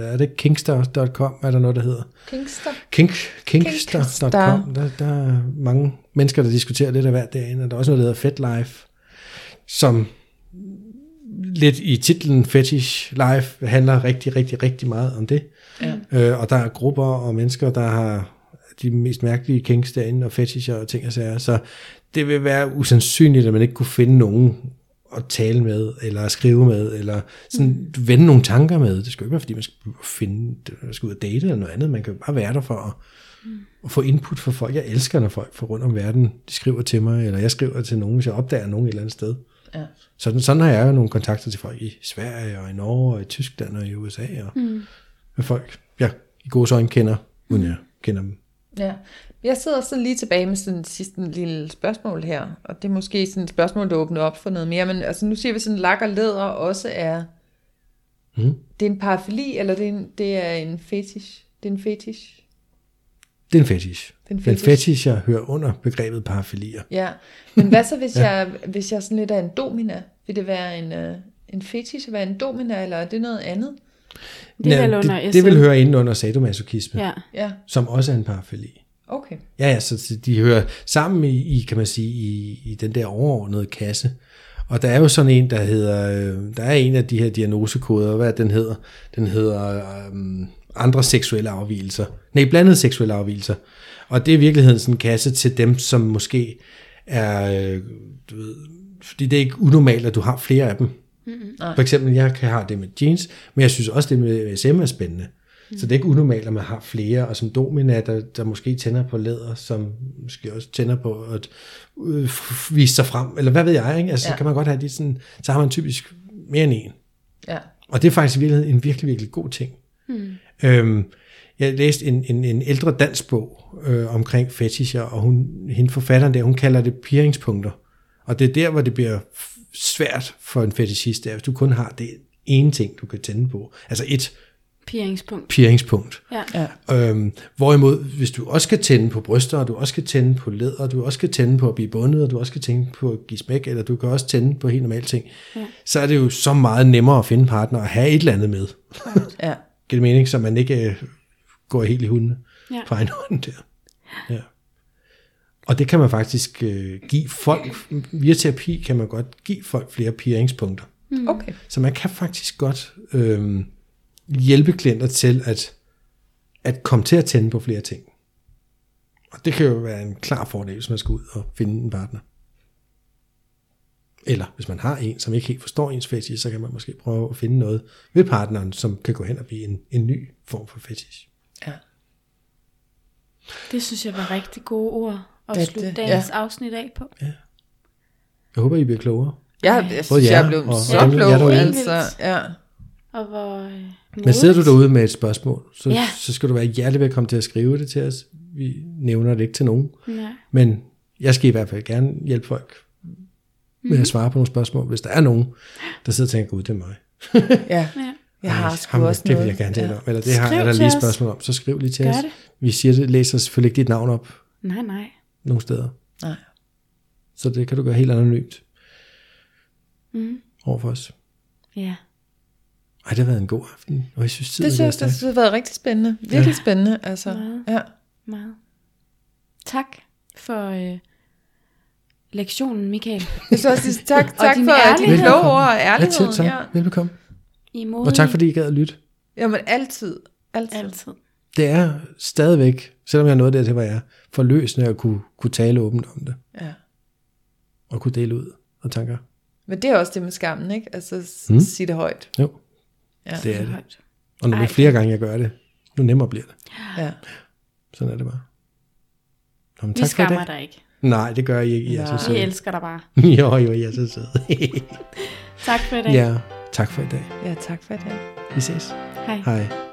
Er det kingstar.com, er der noget, der hedder? Kingster. Kink, Kingstar. kingstar.com. Der, der er mange mennesker, der diskuterer lidt af hvert derinde, og der er også noget, der hedder FetLife, som lidt i titlen Fetish Life handler rigtig, rigtig, rigtig meget om det. Ja. Øh, og der er grupper og mennesker, der har de mest mærkelige kinks derinde, og fetisher og ting og sager. Så det vil være usandsynligt, at man ikke kunne finde nogen at tale med, eller skrive med, eller sådan mm. vende nogle tanker med. Det skal jo ikke være, fordi man skal finde, man skal ud og date eller noget andet. Man kan jo bare være der for at, mm. at få input fra folk. Jeg elsker, når folk fra rundt om verden, de skriver til mig, eller jeg skriver til nogen, hvis jeg opdager nogen et eller andet sted. Ja. Sådan, sådan har jeg jo nogle kontakter til folk i Sverige, og i Norge, og i Tyskland, og i USA, og mm. med folk, jeg i gode øjne kender, uden jeg kender dem. Ja. Jeg sidder sådan lige tilbage med sådan et sidste lille spørgsmål her, og det er måske sådan et spørgsmål, der åbner op for noget mere, men altså nu siger vi sådan, lak og læder også er, Mm. det er en parafili, eller det er en, det er en fetish? Det er en fetish? Det er en fetish. Det er en Den fetish. fetish, jeg hører under begrebet parafilier. Ja, men hvad så, hvis, ja. jeg, hvis jeg sådan lidt er en domina? Vil det være en, uh, en fetish at være en domina, eller er det noget andet? Det Ja, under det, det vil høre ind under sadomasochisme, ja. Ja. Ja, som også er en parafili. Okay. Ja, ja, så de hører sammen i, i kan man sige, i, i den der overordnede kasse. Og der er jo sådan en, der hedder, øh, der er en af de her diagnosekoder, hvad den hedder? Den hedder øh, andre seksuelle afvielser. Nej, blandede seksuelle afvielser. Og det er i virkeligheden sådan en kasse til dem, som måske er, øh, du ved, fordi det er ikke unormalt, at du har flere af dem. Mm-hmm. For eksempel, jeg kan have det med jeans, men jeg synes også, det med SM er spændende. Så det er ikke unormalt, at man har flere, og som domina, der, der måske tænder på læder, som måske også tænder på at øh, vise sig frem, eller hvad ved jeg, ikke? Altså, ja. Så kan man godt have de sådan, så har man typisk mere end en. Ja. Og det er faktisk i virkeligheden en virkelig, virkelig god ting. Mm. Øhm, jeg læste en, en, en ældre dansk bog øh, omkring fetischer, og hun, hende forfatteren der, hun kalder det piringspunkter. Og det er der, hvor det bliver svært for en fetishist, er, hvis du kun har det ene ting, du kan tænde på. Altså et Piringspunkt. piringspunkt. Ja. Ja. Øhm, hvorimod, hvis du også skal tænde på bryster, og du også skal tænde på læder, og du også skal tænde på at blive bundet, og du også skal tænde på at give smæk, eller du kan også tænde på helt normale ting, ja. så er det jo så meget nemmere at finde partner og have et eller andet med. Ja. Giver det mening, så man ikke øh, går helt i hunden Ja. på egen hånd der. Ja. Og det kan man faktisk øh, give folk, via terapi kan man godt give folk flere piringspunkter. Okay. Så man kan faktisk godt øh, hjælpe klienter til at, at komme til at tænde på flere ting. Og det kan jo være en klar fordel, hvis man skal ud og finde en partner. Eller hvis man har en, som ikke helt forstår ens fetish, så kan man måske prøve at finde noget ved partneren, som kan gå hen og blive en, en ny form for fetish. Ja. Det synes jeg var rigtig gode ord at Det- slutte det- dagens ja. afsnit af på. Jeg håber, I bliver klogere. Jeg, jeg, Både synes, jer jeg er blevet og- så klog, derude. altså. Ja. Og hvor øh, Men sidder du derude med et spørgsmål, så, Ja. ja. så skal du være hjertelig velkommen til at skrive det til os. Vi nævner det ikke til nogen. Nej. Men jeg skal i hvert fald gerne hjælpe folk med at svare på nogle spørgsmål, hvis der er nogen, der sidder og tænker, gud, det er mig. ja. Ja. Jeg har Ej, sgu ham, også det vil jeg gerne tale ja. om. Eller det har Skriv jeg der til lige et spørgsmål om. Så skriv lige til Gør os. det. Vi siger det, læser selvfølgelig ikke dit navn op Nej, nej. nogle steder. Nej. Så det kan du gøre helt anonymt Mm. over for os. Ja. Ej, det har været en god aften. Og jeg synes, tiden Det er synes det synes har været rigtig spændende. Virkelig Ja. spændende. Altså. Meget. Ja. Meget. Tak for øh, lektionen, Michael. Jeg synes også, sige tak, tak for de kloge ord og Ja, ærlighed. selv tak. Ja. Velbekomme. I Og tak fordi I gad at lytte. Jamen altid. Altid. Altid. Det er stadigvæk, selvom jeg er nået dertil, hvor jeg er, forløsende at kunne, kunne tale åbent om det. Ja. Og kunne dele ud og tanker. Men det er også det med skammen, ikke? Altså mm. sige det højt. Jo, Ja. det er det. Og når Ej. flere gange jeg gør det, nu nemmere bliver det. Ja. Sådan er det bare. Nå, men Vi tak for i skammer dag. dig ikke. Nej, det gør I ikke. I er så søde. Vi elsker dig bare. jo, jo, I er så søde. Tak for i dag. ja, tak for i dag. ja, tak for det. Vi ses. Hej. Hej.